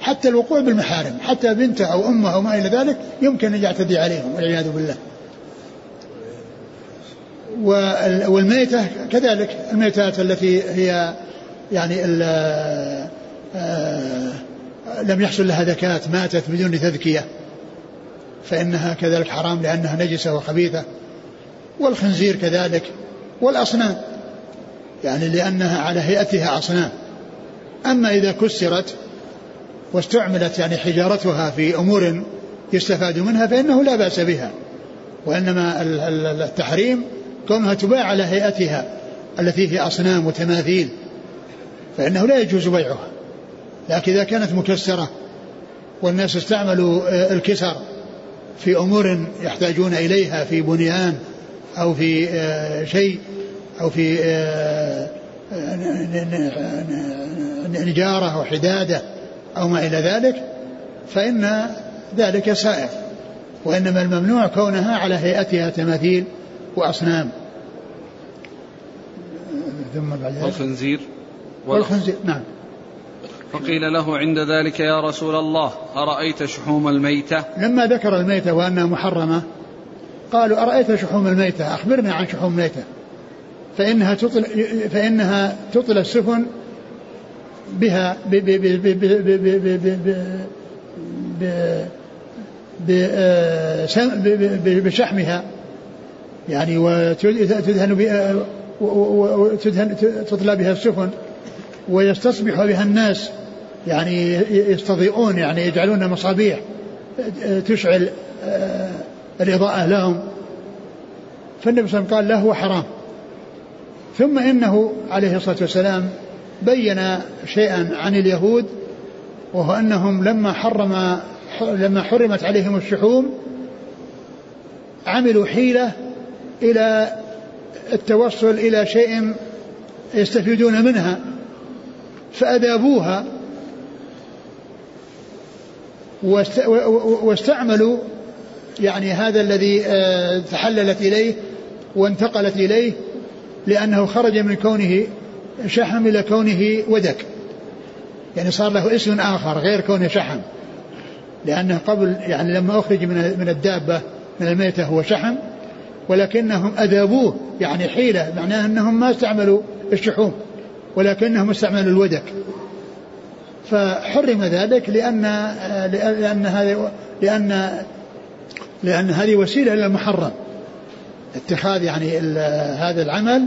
حتى الوقوع بالمحارم حتى بنته أو أمه أو ما إلى ذلك يمكن أن يعتدي عليهم والعياذ بالله. والميتة كذلك الميتات التي هي يعني آه، لم يحصل لها ذكاة ماتت بدون تذكية فإنها كذلك حرام لأنها نجسة وخبيثة والخنزير كذلك والأصنام. يعني لأنها على هيئتها أصنام. أما إذا كسرت واستعملت يعني حجارتها في أمور يستفاد منها فإنه لا بأس بها. وإنما التحريم كونها تباع على هيئتها التي هي أصنام وتماثيل فإنه لا يجوز بيعها. لكن إذا كانت مكسرة والناس استعملوا الكسر في أمور يحتاجون إليها في بنيان أو في آه، شيء أو في آه، نجارة أو حدادة أو ما إلى ذلك فإن ذلك سائر. وإنما الممنوع كونها على هيئتها تماثيل وأصنام. ثم بعد والخنزير. والخنزير نعم. فقيل له عند ذلك يا رسول الله أرأيت شحوم الميتة؟ لما ذكر الميتة وأنها محرمة قالوا أرأيت شحوم الميتة؟ أخبرنا عن شحوم الميتة. فإنها تطل فإنها تطل السفن بها ب ب ب ب ب ب ب ب ب بشحمها يعني وتدهن وتدهن تطلى بها السفن ويستصبح بها الناس يعني يستضيئون يعني يجعلون مصابيح تشعل آه، الإضاءة لهم فالنبي صلى الله عليه وسلم قال له هو حرام ثم إنه عليه الصلاة والسلام بين شيئا عن اليهود وهو أنهم لما حرم لما حرمت عليهم الشحوم عملوا حيلة إلى التوصل إلى شيء يستفيدون منها فأذابوها واستعملوا يعني هذا الذي آه، تحللت إليه وانتقلت إليه لأنه خرج من كونه شحم إلى كونه ودك. يعني صار له اسم آخر غير كونه شحم. لأنه قبل يعني لما أخرج من من الدابة من الميتة هو شحم ولكنهم أذابوه. يعني حيلة معناه أنهم ما استعملوا الشحوم ولكنهم استعملوا الودك. فحرم ذلك لأن لأن هذه لأن لأن هذه وسيلة إلى المحرم. اتخاذ يعني هذا العمل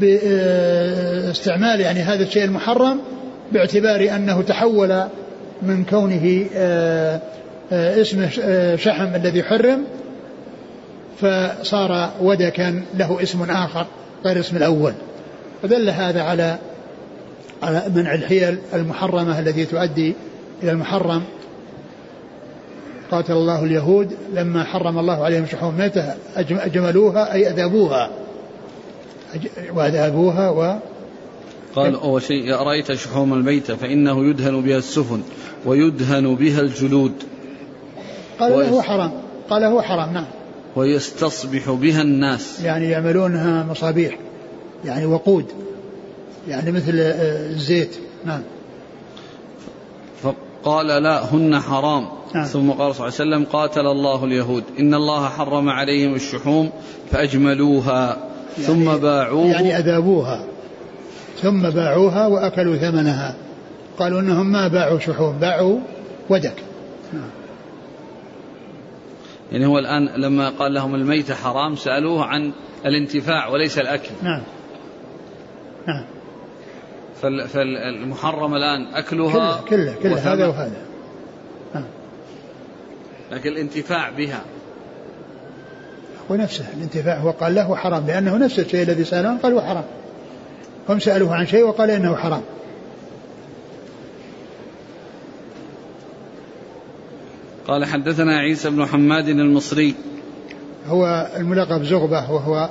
باستعمال يعني هذا الشيء المحرم باعتبار أنه تحول من كونه آه، آه، اسمه آه، شحم الذي حرم فصار ودكا له اسم آخر غير اسم الأول. فدل هذا على على منع الحيل المحرمة التي تؤدي إلى المحرم. قاتل الله اليهود لما حرم الله عليهم شحوم ميتة أجملوها أي أذابوها وأذابوها و قال أول شيء رأيت شحوم الميتة فإنه يدهن بها السفن ويدهن بها الجلود. قال ويس... هو حرام قال هو حرام نعم. ويستصبح بها الناس. يعني يعملونها مصابيح يعني وقود يعني مثل آه، الزيت نعم. فقال لا هن حرام. نعم. ثم قال صلى الله عليه وسلم قاتل الله اليهود. إن الله حرم عليهم الشحوم فأجملوها يعني ثم باعوها يعني أذابوها ثم باعوها وأكلوا ثمنها. قالوا إنهم ما باعوا شحوم باعوا ودك. نعم. يعني هو الآن لما قال لهم الميتة حرام سألوه عن الانتفاع وليس الأكل. نعم. نعم. فالمحرم الآن أكلها؟ كله كله, كله هذا وهذا. لكن الانتفاع بها. هو نفسه الانتفاع هو قال له حرام لأنه نفس الشيء الذي سألوه قال هو حرام. هم سألوه عن شيء وقال إنه حرام. قال حدثنا عيسى بن حماد المصري. هو الملقب زغبة وهو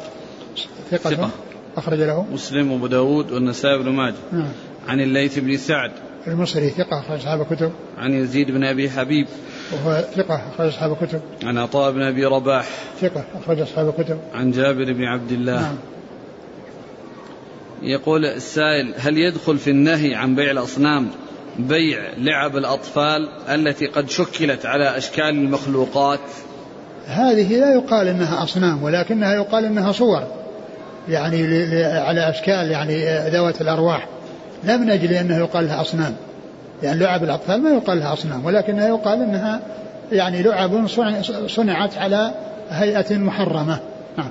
ثقة, ثقة. أخرج له. مسلم وأبو داود والنسائي بن ماجه. نعم. عن الليث بن سعد. المصري ثقة أخرج أصحاب الكتب. عن يزيد بن أبي حبيب. وهو ثقة أخرج أصحاب الكتب. عن عطاء بن أبي رباح. ثقة أخرج أصحاب الكتب. عن جابر بن عبد الله. نعم. يقول السائل هل يدخل في النهي عن بيع الأصنام بيع لعب الأطفال التي قد شكلت على أشكال المخلوقات؟ هذه لا يقال إنها أصنام ولكنها يقال إنها صور يعني على أشكال يعني ذوات الأرواح. لا من أجل انه يقال لها أصنام. يعني لعب الأطفال ما يقال لها أصنام ولكنها يقال إنها يعني لعب صنعت على هيئة محرمة. نعم.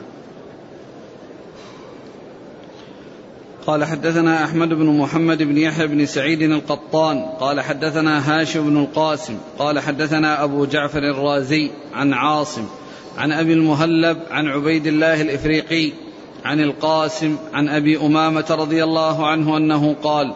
قال حدثنا أحمد بن محمد بن يحيى بن سعيد القطان قال حدثنا هاشم بن القاسم قال حدثنا أبو جعفر الرازي عن عاصم عن أبي المهلب عن عبيد الله الإفريقي عن القاسم عن أبي أمامة رضي الله عنه أنه قال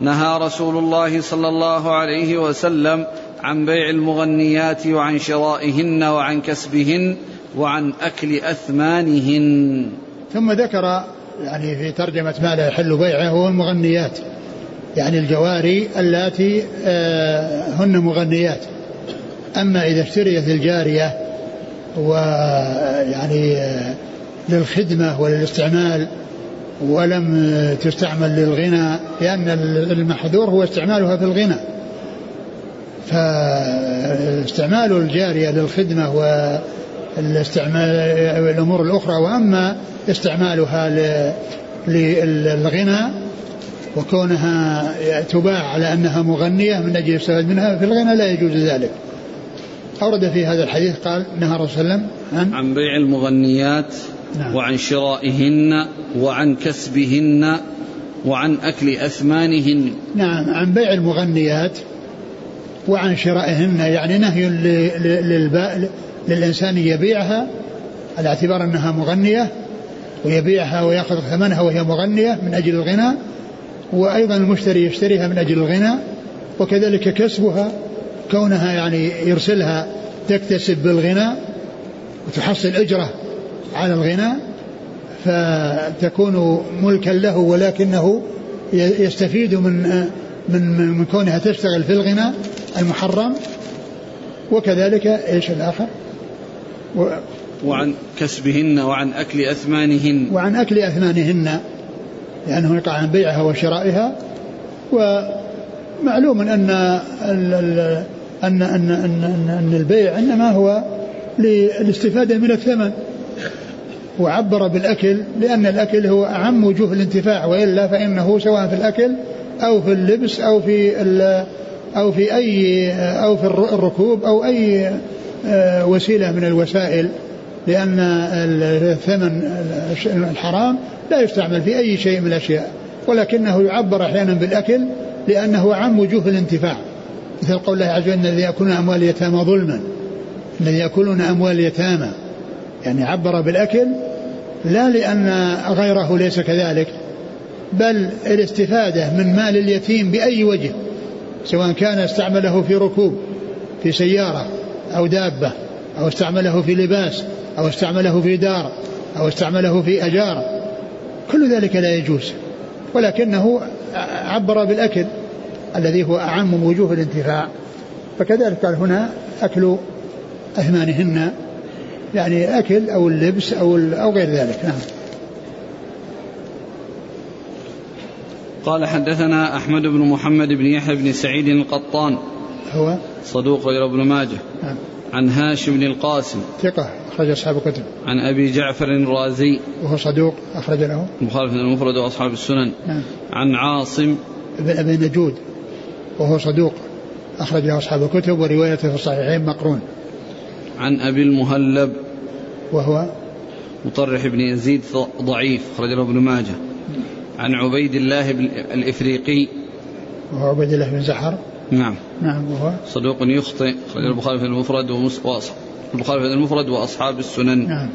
نهى رسول الله صلى الله عليه وسلم عن بيع المغنيات وعن شرائهن وعن كسبهن وعن أكل أثمانهن. ثم ذكر يعني في ترجمة ما لا يحل بيعه هو المغنيات. يعني الجواري اللاتي آه، هن مغنيات. أما إذا اشتريت الجارية ويعني آه، للخدمة وللاستعمال ولم تستعمل للغنى لأن المحذور هو استعمالها في الغنى. فاستعمال الجارية للخدمة والاستعمال الأمور الأخرى وأما استعمالها للغنى وكونها تباع على أنها مغنية من أجل يستفاد منها في الغنى لا يجوز ذلك. أورد في هذا الحديث قال نهى الرسول صلى الله عليه وسلم عن, عن بيع المغنيات نعم. وعن شرائهن وعن كسبهن وعن أكل أثمانهن نعم عن بيع المغنيات وعن شرائهن يعني نهي للإنسان يبيعها على اعتبار أنها مغنية ويبيعها ويأخذ ثمنها وهي مغنية من أجل الغنى وأيضا المشتري يشتريها من أجل الغنى وكذلك كسبها كونها يعني يرسلها تكتسب بالغنى وتحصل أجرة على الغنى فتكون ملكا له ولكنه يستفيد من من من كونها تشتغل في الغنى المحرم. وكذلك إيش الآخر؟ و وعن كسبهن وعن أكل أثمانهن. وعن أكل أثمانهن لأنه يقع عن بيعها وشرائها. ومعلوم أن أن أن أن أن, أن البيع إنما هو للاستفاده من الثمن. وعبر بالأكل لأن الأكل هو أعم وجوه الانتفاع وإلا فإنه سواء في الأكل أو في اللبس أو في أو في أي أو في الركوب أو أي آه، وسيلة من الوسائل لأن الثمن الحرام لا يستعمل في أي شيء من الأشياء ولكنه يعبر أحيانا بالأكل لأنه عم وجوه الانتفاع. مثل قول الله عز وجل الذي يأكلون أموال اليتامى ظلما الذي يأكلون أموال اليتامى. يعني عبر بالأكل لا لأن غيره ليس كذلك بل الاستفادة من مال اليتيم بأي وجه سواء كان استعمله في ركوب في سيارة أو دابة أو استعمله في لباس أو استعمله في دار أو استعمله في أجار كل ذلك لا يجوز ولكنه عبر بالأكل الذي هو أعم وجوه الانتفاع فكذلك قال هنا أكل أثمانهن يعني أكل أو اللبس أو أو غير ذلك. نعم. قال حدثنا أحمد بن محمد بن يحيى بن سعيد القطان هو؟ صدوق غير ابن ماجه. نعم. عن هاشم بن القاسم. ثقة أخرج أصحاب الكتب. عن أبي جعفر الرازي. وهو صدوق أخرج له. مخالف المفرد وأصحاب السنن. نعم. عن عاصم. بن أبي نجود وهو صدوق أخرج له أصحاب الكتب وروايته في الصحيحين مقرون. عن أبي المهلب وهو مطرح بن يزيد ضعيف أخرج له ابن ماجه. عن عبيد الله الإفريقي. وهو عبيد الله بن زحر. نعم. نعم وهو صدوق يخطئ أخرج البخاري في المفرد البخاري في المفرد وأصحاب السنن. نعم.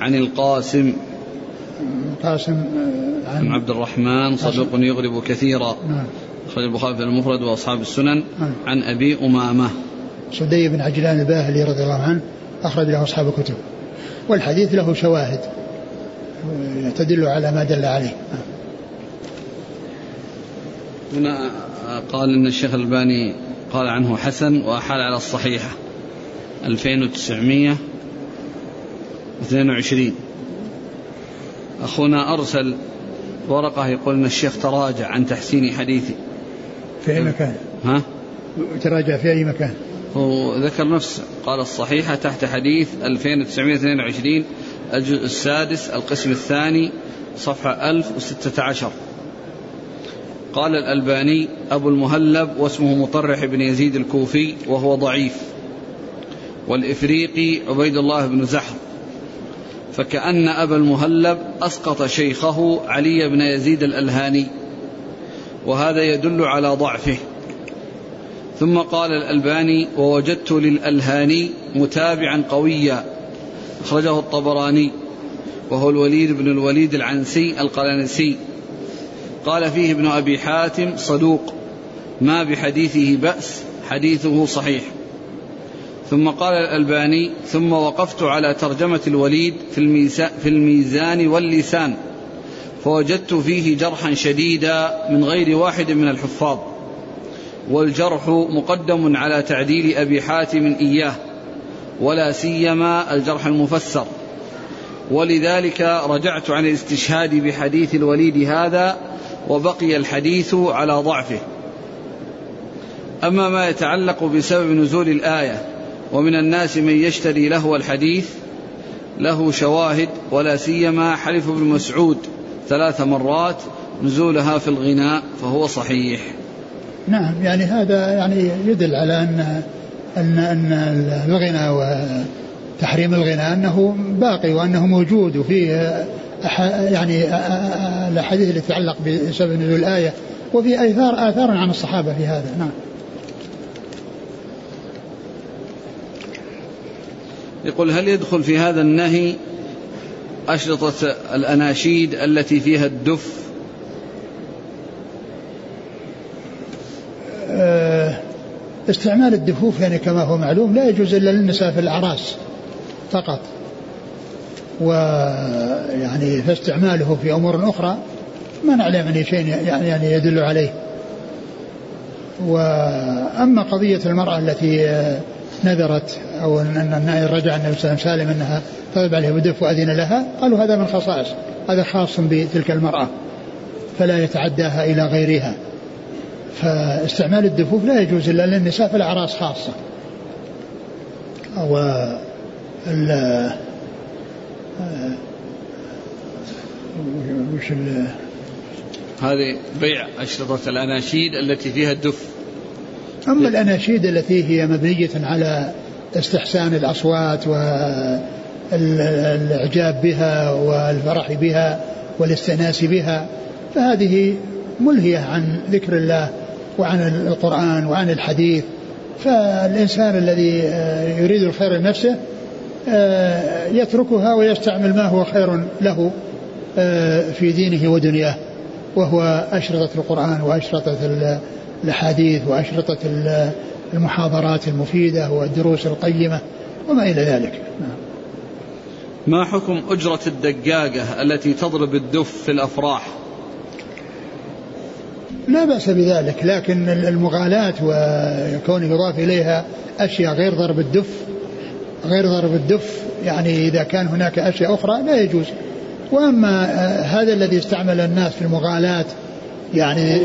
عن القاسم. القاسم عن, عن عبد الرحمن صدوق يغرب كثيرا. نعم. أخرج البخاري في المفرد وأصحاب السنن. نعم. عن أبي أمامة. سدي بن عجلان الباهلي رضي الله عنه أخرج له أصحاب الكتب والحديث له شواهد تدل على ما دل عليه هنا قال إن الشيخ الباني قال عنه حسن وأحال على الصحيحه 2922 أخونا أرسل ورقة يقول إن الشيخ تراجع عن تحسين حديثي في أي مكان؟ ها؟ تراجع في أي مكان؟ هو ذكر نفسه قال الصحيحة تحت حديث 2922 الجزء السادس القسم الثاني صفحة 1016 قال الألباني أبو المهلب واسمه مطرح بن يزيد الكوفي وهو ضعيف. والإفريقي عبيد الله بن زحر. فكأن أبا المهلب أسقط شيخه علي بن يزيد الألهاني. وهذا يدل على ضعفه. ثم قال الألباني ووجدت للألهاني متابعا قويا أخرجه الطبراني وهو الوليد بن الوليد العنسي القلنسي. قال فيه ابن أبي حاتم صدوق ما بحديثه بأس حديثه صحيح ثم قال الألباني ثم وقفت على ترجمة الوليد في الميزان واللسان فوجدت فيه جرحا شديدا من غير واحد من الحفاظ والجرح مقدم على تعديل أبي حاتم إياه ولا سيما الجرح المفسر. ولذلك رجعت عن الاستشهاد بحديث الوليد هذا وبقي الحديث على ضعفه. أما ما يتعلق بسبب نزول الآية ومن الناس من يشتري لهو الحديث له شواهد ولا سيما حلف ابن مسعود ثلاث مرات نزولها في الغناء فهو صحيح. نعم يعني هذا يعني يدل على أن أن أن الغنى وتحريم الغنى أنه باقي وأنه موجود وفيه يعني الأحاديث التي تتعلق بسبب نزول الآية وفي آثار آثار عن الصحابة في هذا. نعم. يقول هل يدخل في هذا النهي أشرطة الأناشيد التي فيها الدف استعمال الدفوف يعني كما هو معلوم لا يجوز إلا للنساء في الأعراس فقط. ويعني فاستعماله في أمور أخرى ما نعلم عن شيء يعني, يعني يدل عليه. وأما قضية المرأة التي نذرت أو أن رجع النبي صلى الله عليه وسلم سالم أنها طلب عليه بدف وأذن لها قالوا هذا من خصائص هذا خاص بتلك المرأة فلا يتعداها إلى غيرها. فاستعمال الدفوف لا يجوز إلا للنساء في الأعراس خاصة. و وش هذه بيع أشرطة الأناشيد التي فيها الدف. أما الأناشيد التي هي مبنية على استحسان الأصوات والإعجاب بها والفرح بها والاستئناس بها فهذه ملهية عن ذكر الله وعن القرآن وعن الحديث فالإنسان الذي يريد الخير لنفسه يتركها ويستعمل ما هو خير له في دينه ودنياه وهو أشرطة القرآن وأشرطة الأحاديث وأشرطة المحاضرات المفيدة والدروس القيمة وما إلى ذلك نعم. ما حكم أجرة الدقاقة التي تضرب الدف في الأفراح لا بأس بذلك لكن المغالاة وكون يضاف إليها أشياء غير ضرب الدف غير ضرب الدف يعني إذا كان هناك أشياء أخرى لا يجوز. وأما هذا الذي استعمل الناس في المغالاة يعني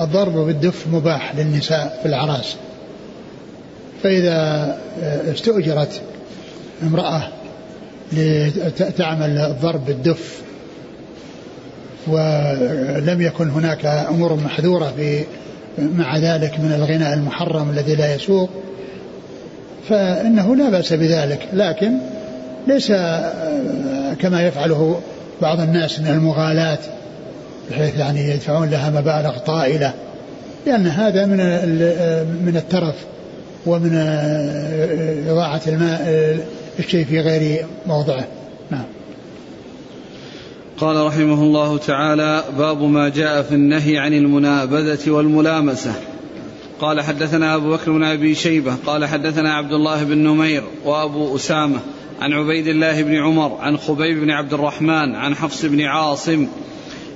الضرب بالدف مباح للنساء في العراس. فإذا استؤجرت امرأة لتعمل الضرب بالدف ولم يكن هناك أمور محذورة في مع ذلك من الغناء المحرم الذي لا يسوق فإنه لا بأس بذلك. لكن ليس كما يفعله بعض الناس من المغالاة بحيث يعني يدفعون لها مبالغ طائلة لأن هذا من من الترف ومن إضاعة الماء الشيء في غير موضعه. نعم. قال رحمه الله تعالى باب ما جاء في النهي عن المنابذة والملامسة. قال حدثنا أبو بكر بن أبي شيبة قال حدثنا عبد الله بن نمير وأبو أسامة عن عبيد الله بن عمر عن خبيب بن عبد الرحمن عن حفص بن عاصم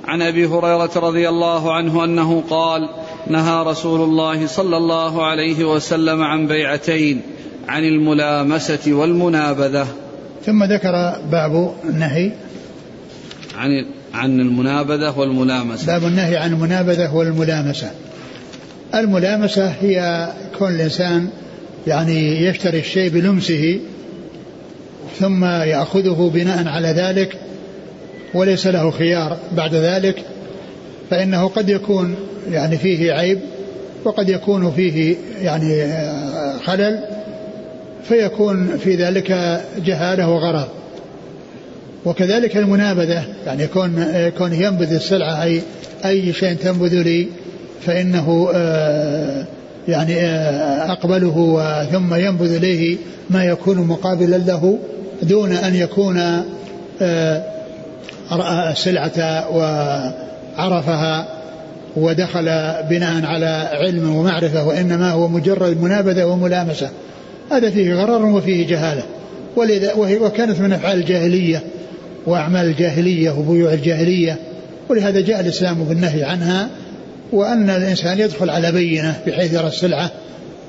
عن أبي هريرة رضي الله عنه أنه قال نهى رسول الله صلى الله عليه وسلم عن بيعتين عن الملامسة والمنابذة. ثم ذكر باب النهي عن عن المنابذة والملامسة. باب النهي عن المنابذة والملامسة. الملامسة هي كون الإنسان يعني يشتري الشيء بلمسه ثم يأخذه بناء على ذلك وليس له خيار بعد ذلك فإنه قد يكون يعني فيه عيب وقد يكون فيه يعني خلل فيكون في ذلك جهالة وغرض. وكذلك المنابذة يعني كون كون ينبذ السلعة أي أي شيء تنبذ لي فإنه آه، يعني آه، أقبله ثم ينبذ إليه ما يكون مقابلا له دون أن يكون رأى السلعة وعرفها ودخل بناء على علم ومعرفة وإنما هو مجرد منابذة وملامسة. هذا فيه غرر وفيه جهالة. ولذا وكانت من أفعال الجاهلية. وأعمال الجاهلية وبيوع الجاهلية ولهذا جاء الإسلام بالنهي عنها وأن الإنسان يدخل على بينة بحيث يرى السلعة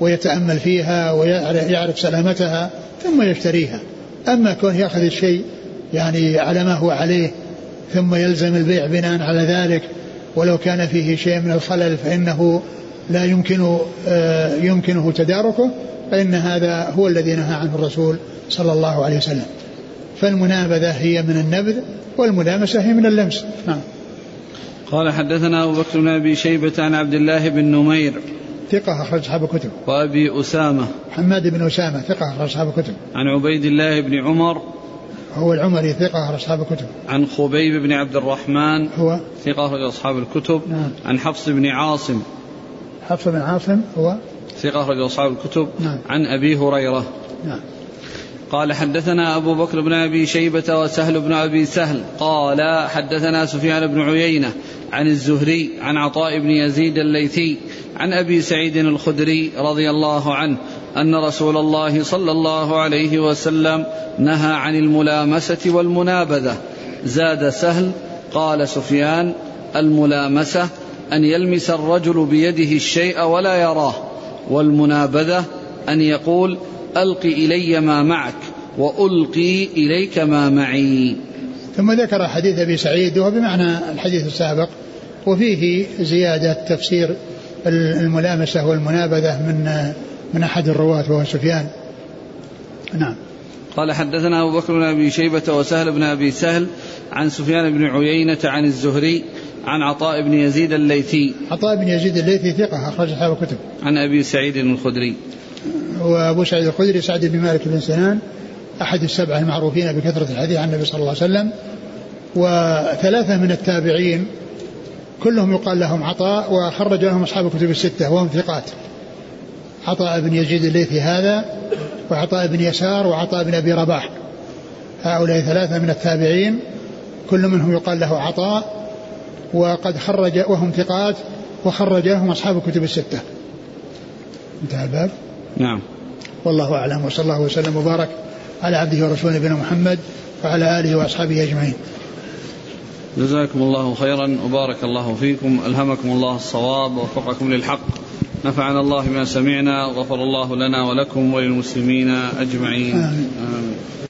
ويتأمل فيها ويعرف سلامتها ثم يشتريها. أما كون يأخذ الشيء يعني على ما هو عليه ثم يلزم البيع بناء على ذلك ولو كان فيه شيء من الخلل فإنه لا يمكن آه، يمكنه تداركه فإن هذا هو الذي نهى عنه الرسول صلى الله عليه وسلم. فالمنابذة هي من النبذ والملامسة هي من اللمس. نعم. قال حدثنا أبو بكر بن أبي شيبة عن عبد الله بن نمير ثقة أخرج أصحاب الكتب. وأبي أسامة حماد بن أسامة ثقة أخرج أصحاب الكتب. عن عبيد الله بن عمر هو العمري ثقة أخرج أصحاب الكتب. عن خبيب بن عبد الرحمن هو ثقة أخرج أصحاب الكتب. نعم. عن حفص بن عاصم حفص بن عاصم هو ثقة أخرج أصحاب الكتب. نعم. عن أبي هريرة نعم. قال حدثنا أبو بكر بن أبي شيبة وسهل بن أبي سهل قال حدثنا سفيان بن عيينة عن الزهري عن عطاء بن يزيد الليثي عن أبي سعيد الخدري رضي الله عنه أن رسول الله صلى الله عليه وسلم نهى عن الملامسة والمنابذة. زاد سهل قال سفيان الملامسة أن يلمس الرجل بيده الشيء ولا يراه والمنابذة أن يقول ألق إلي ما معك وألقي إليك ما معي. ثم ذكر حديث أبي سعيد وهو بمعنى الحديث السابق وفيه زيادة تفسير الملامسة والمنابذة من من أحد الرواة وهو سفيان. نعم. قال حدثنا أبو بكر بن أبي شيبة وسهل بن أبي سهل عن سفيان بن عيينة عن الزهري عن عطاء بن يزيد الليثي. عطاء بن يزيد الليثي ثقة أخرج أصحاب الكتب. عن أبي سعيد الخدري. وأبو سعيد الخدري سعد بن مالك بن سنان أحد السبعة المعروفين بكثرة الحديث عن النبي صلى الله عليه وسلم وثلاثة من التابعين كلهم يقال لهم عطاء وخرج لهم أصحاب الكتب الستة وهم ثقات. عطاء بن يزيد الليثي هذا وعطاء بن يسار وعطاء بن أبي رباح. هؤلاء ثلاثة من التابعين كل منهم يقال له عطاء وقد خرج وهم ثقات وخرج لهم أصحاب الكتب الستة. انتهى الباب. نعم. والله أعلم وصلى الله وسلم وبارك على عبده ورسوله نبينا محمد وعلى آله وأصحابه أجمعين. جزاكم الله خيرا وبارك الله فيكم. ألهمكم الله الصواب ووفقكم للحق. نفعنا الله بما سمعنا وغفر الله لنا ولكم وللمسلمين أجمعين. آمين. آمين.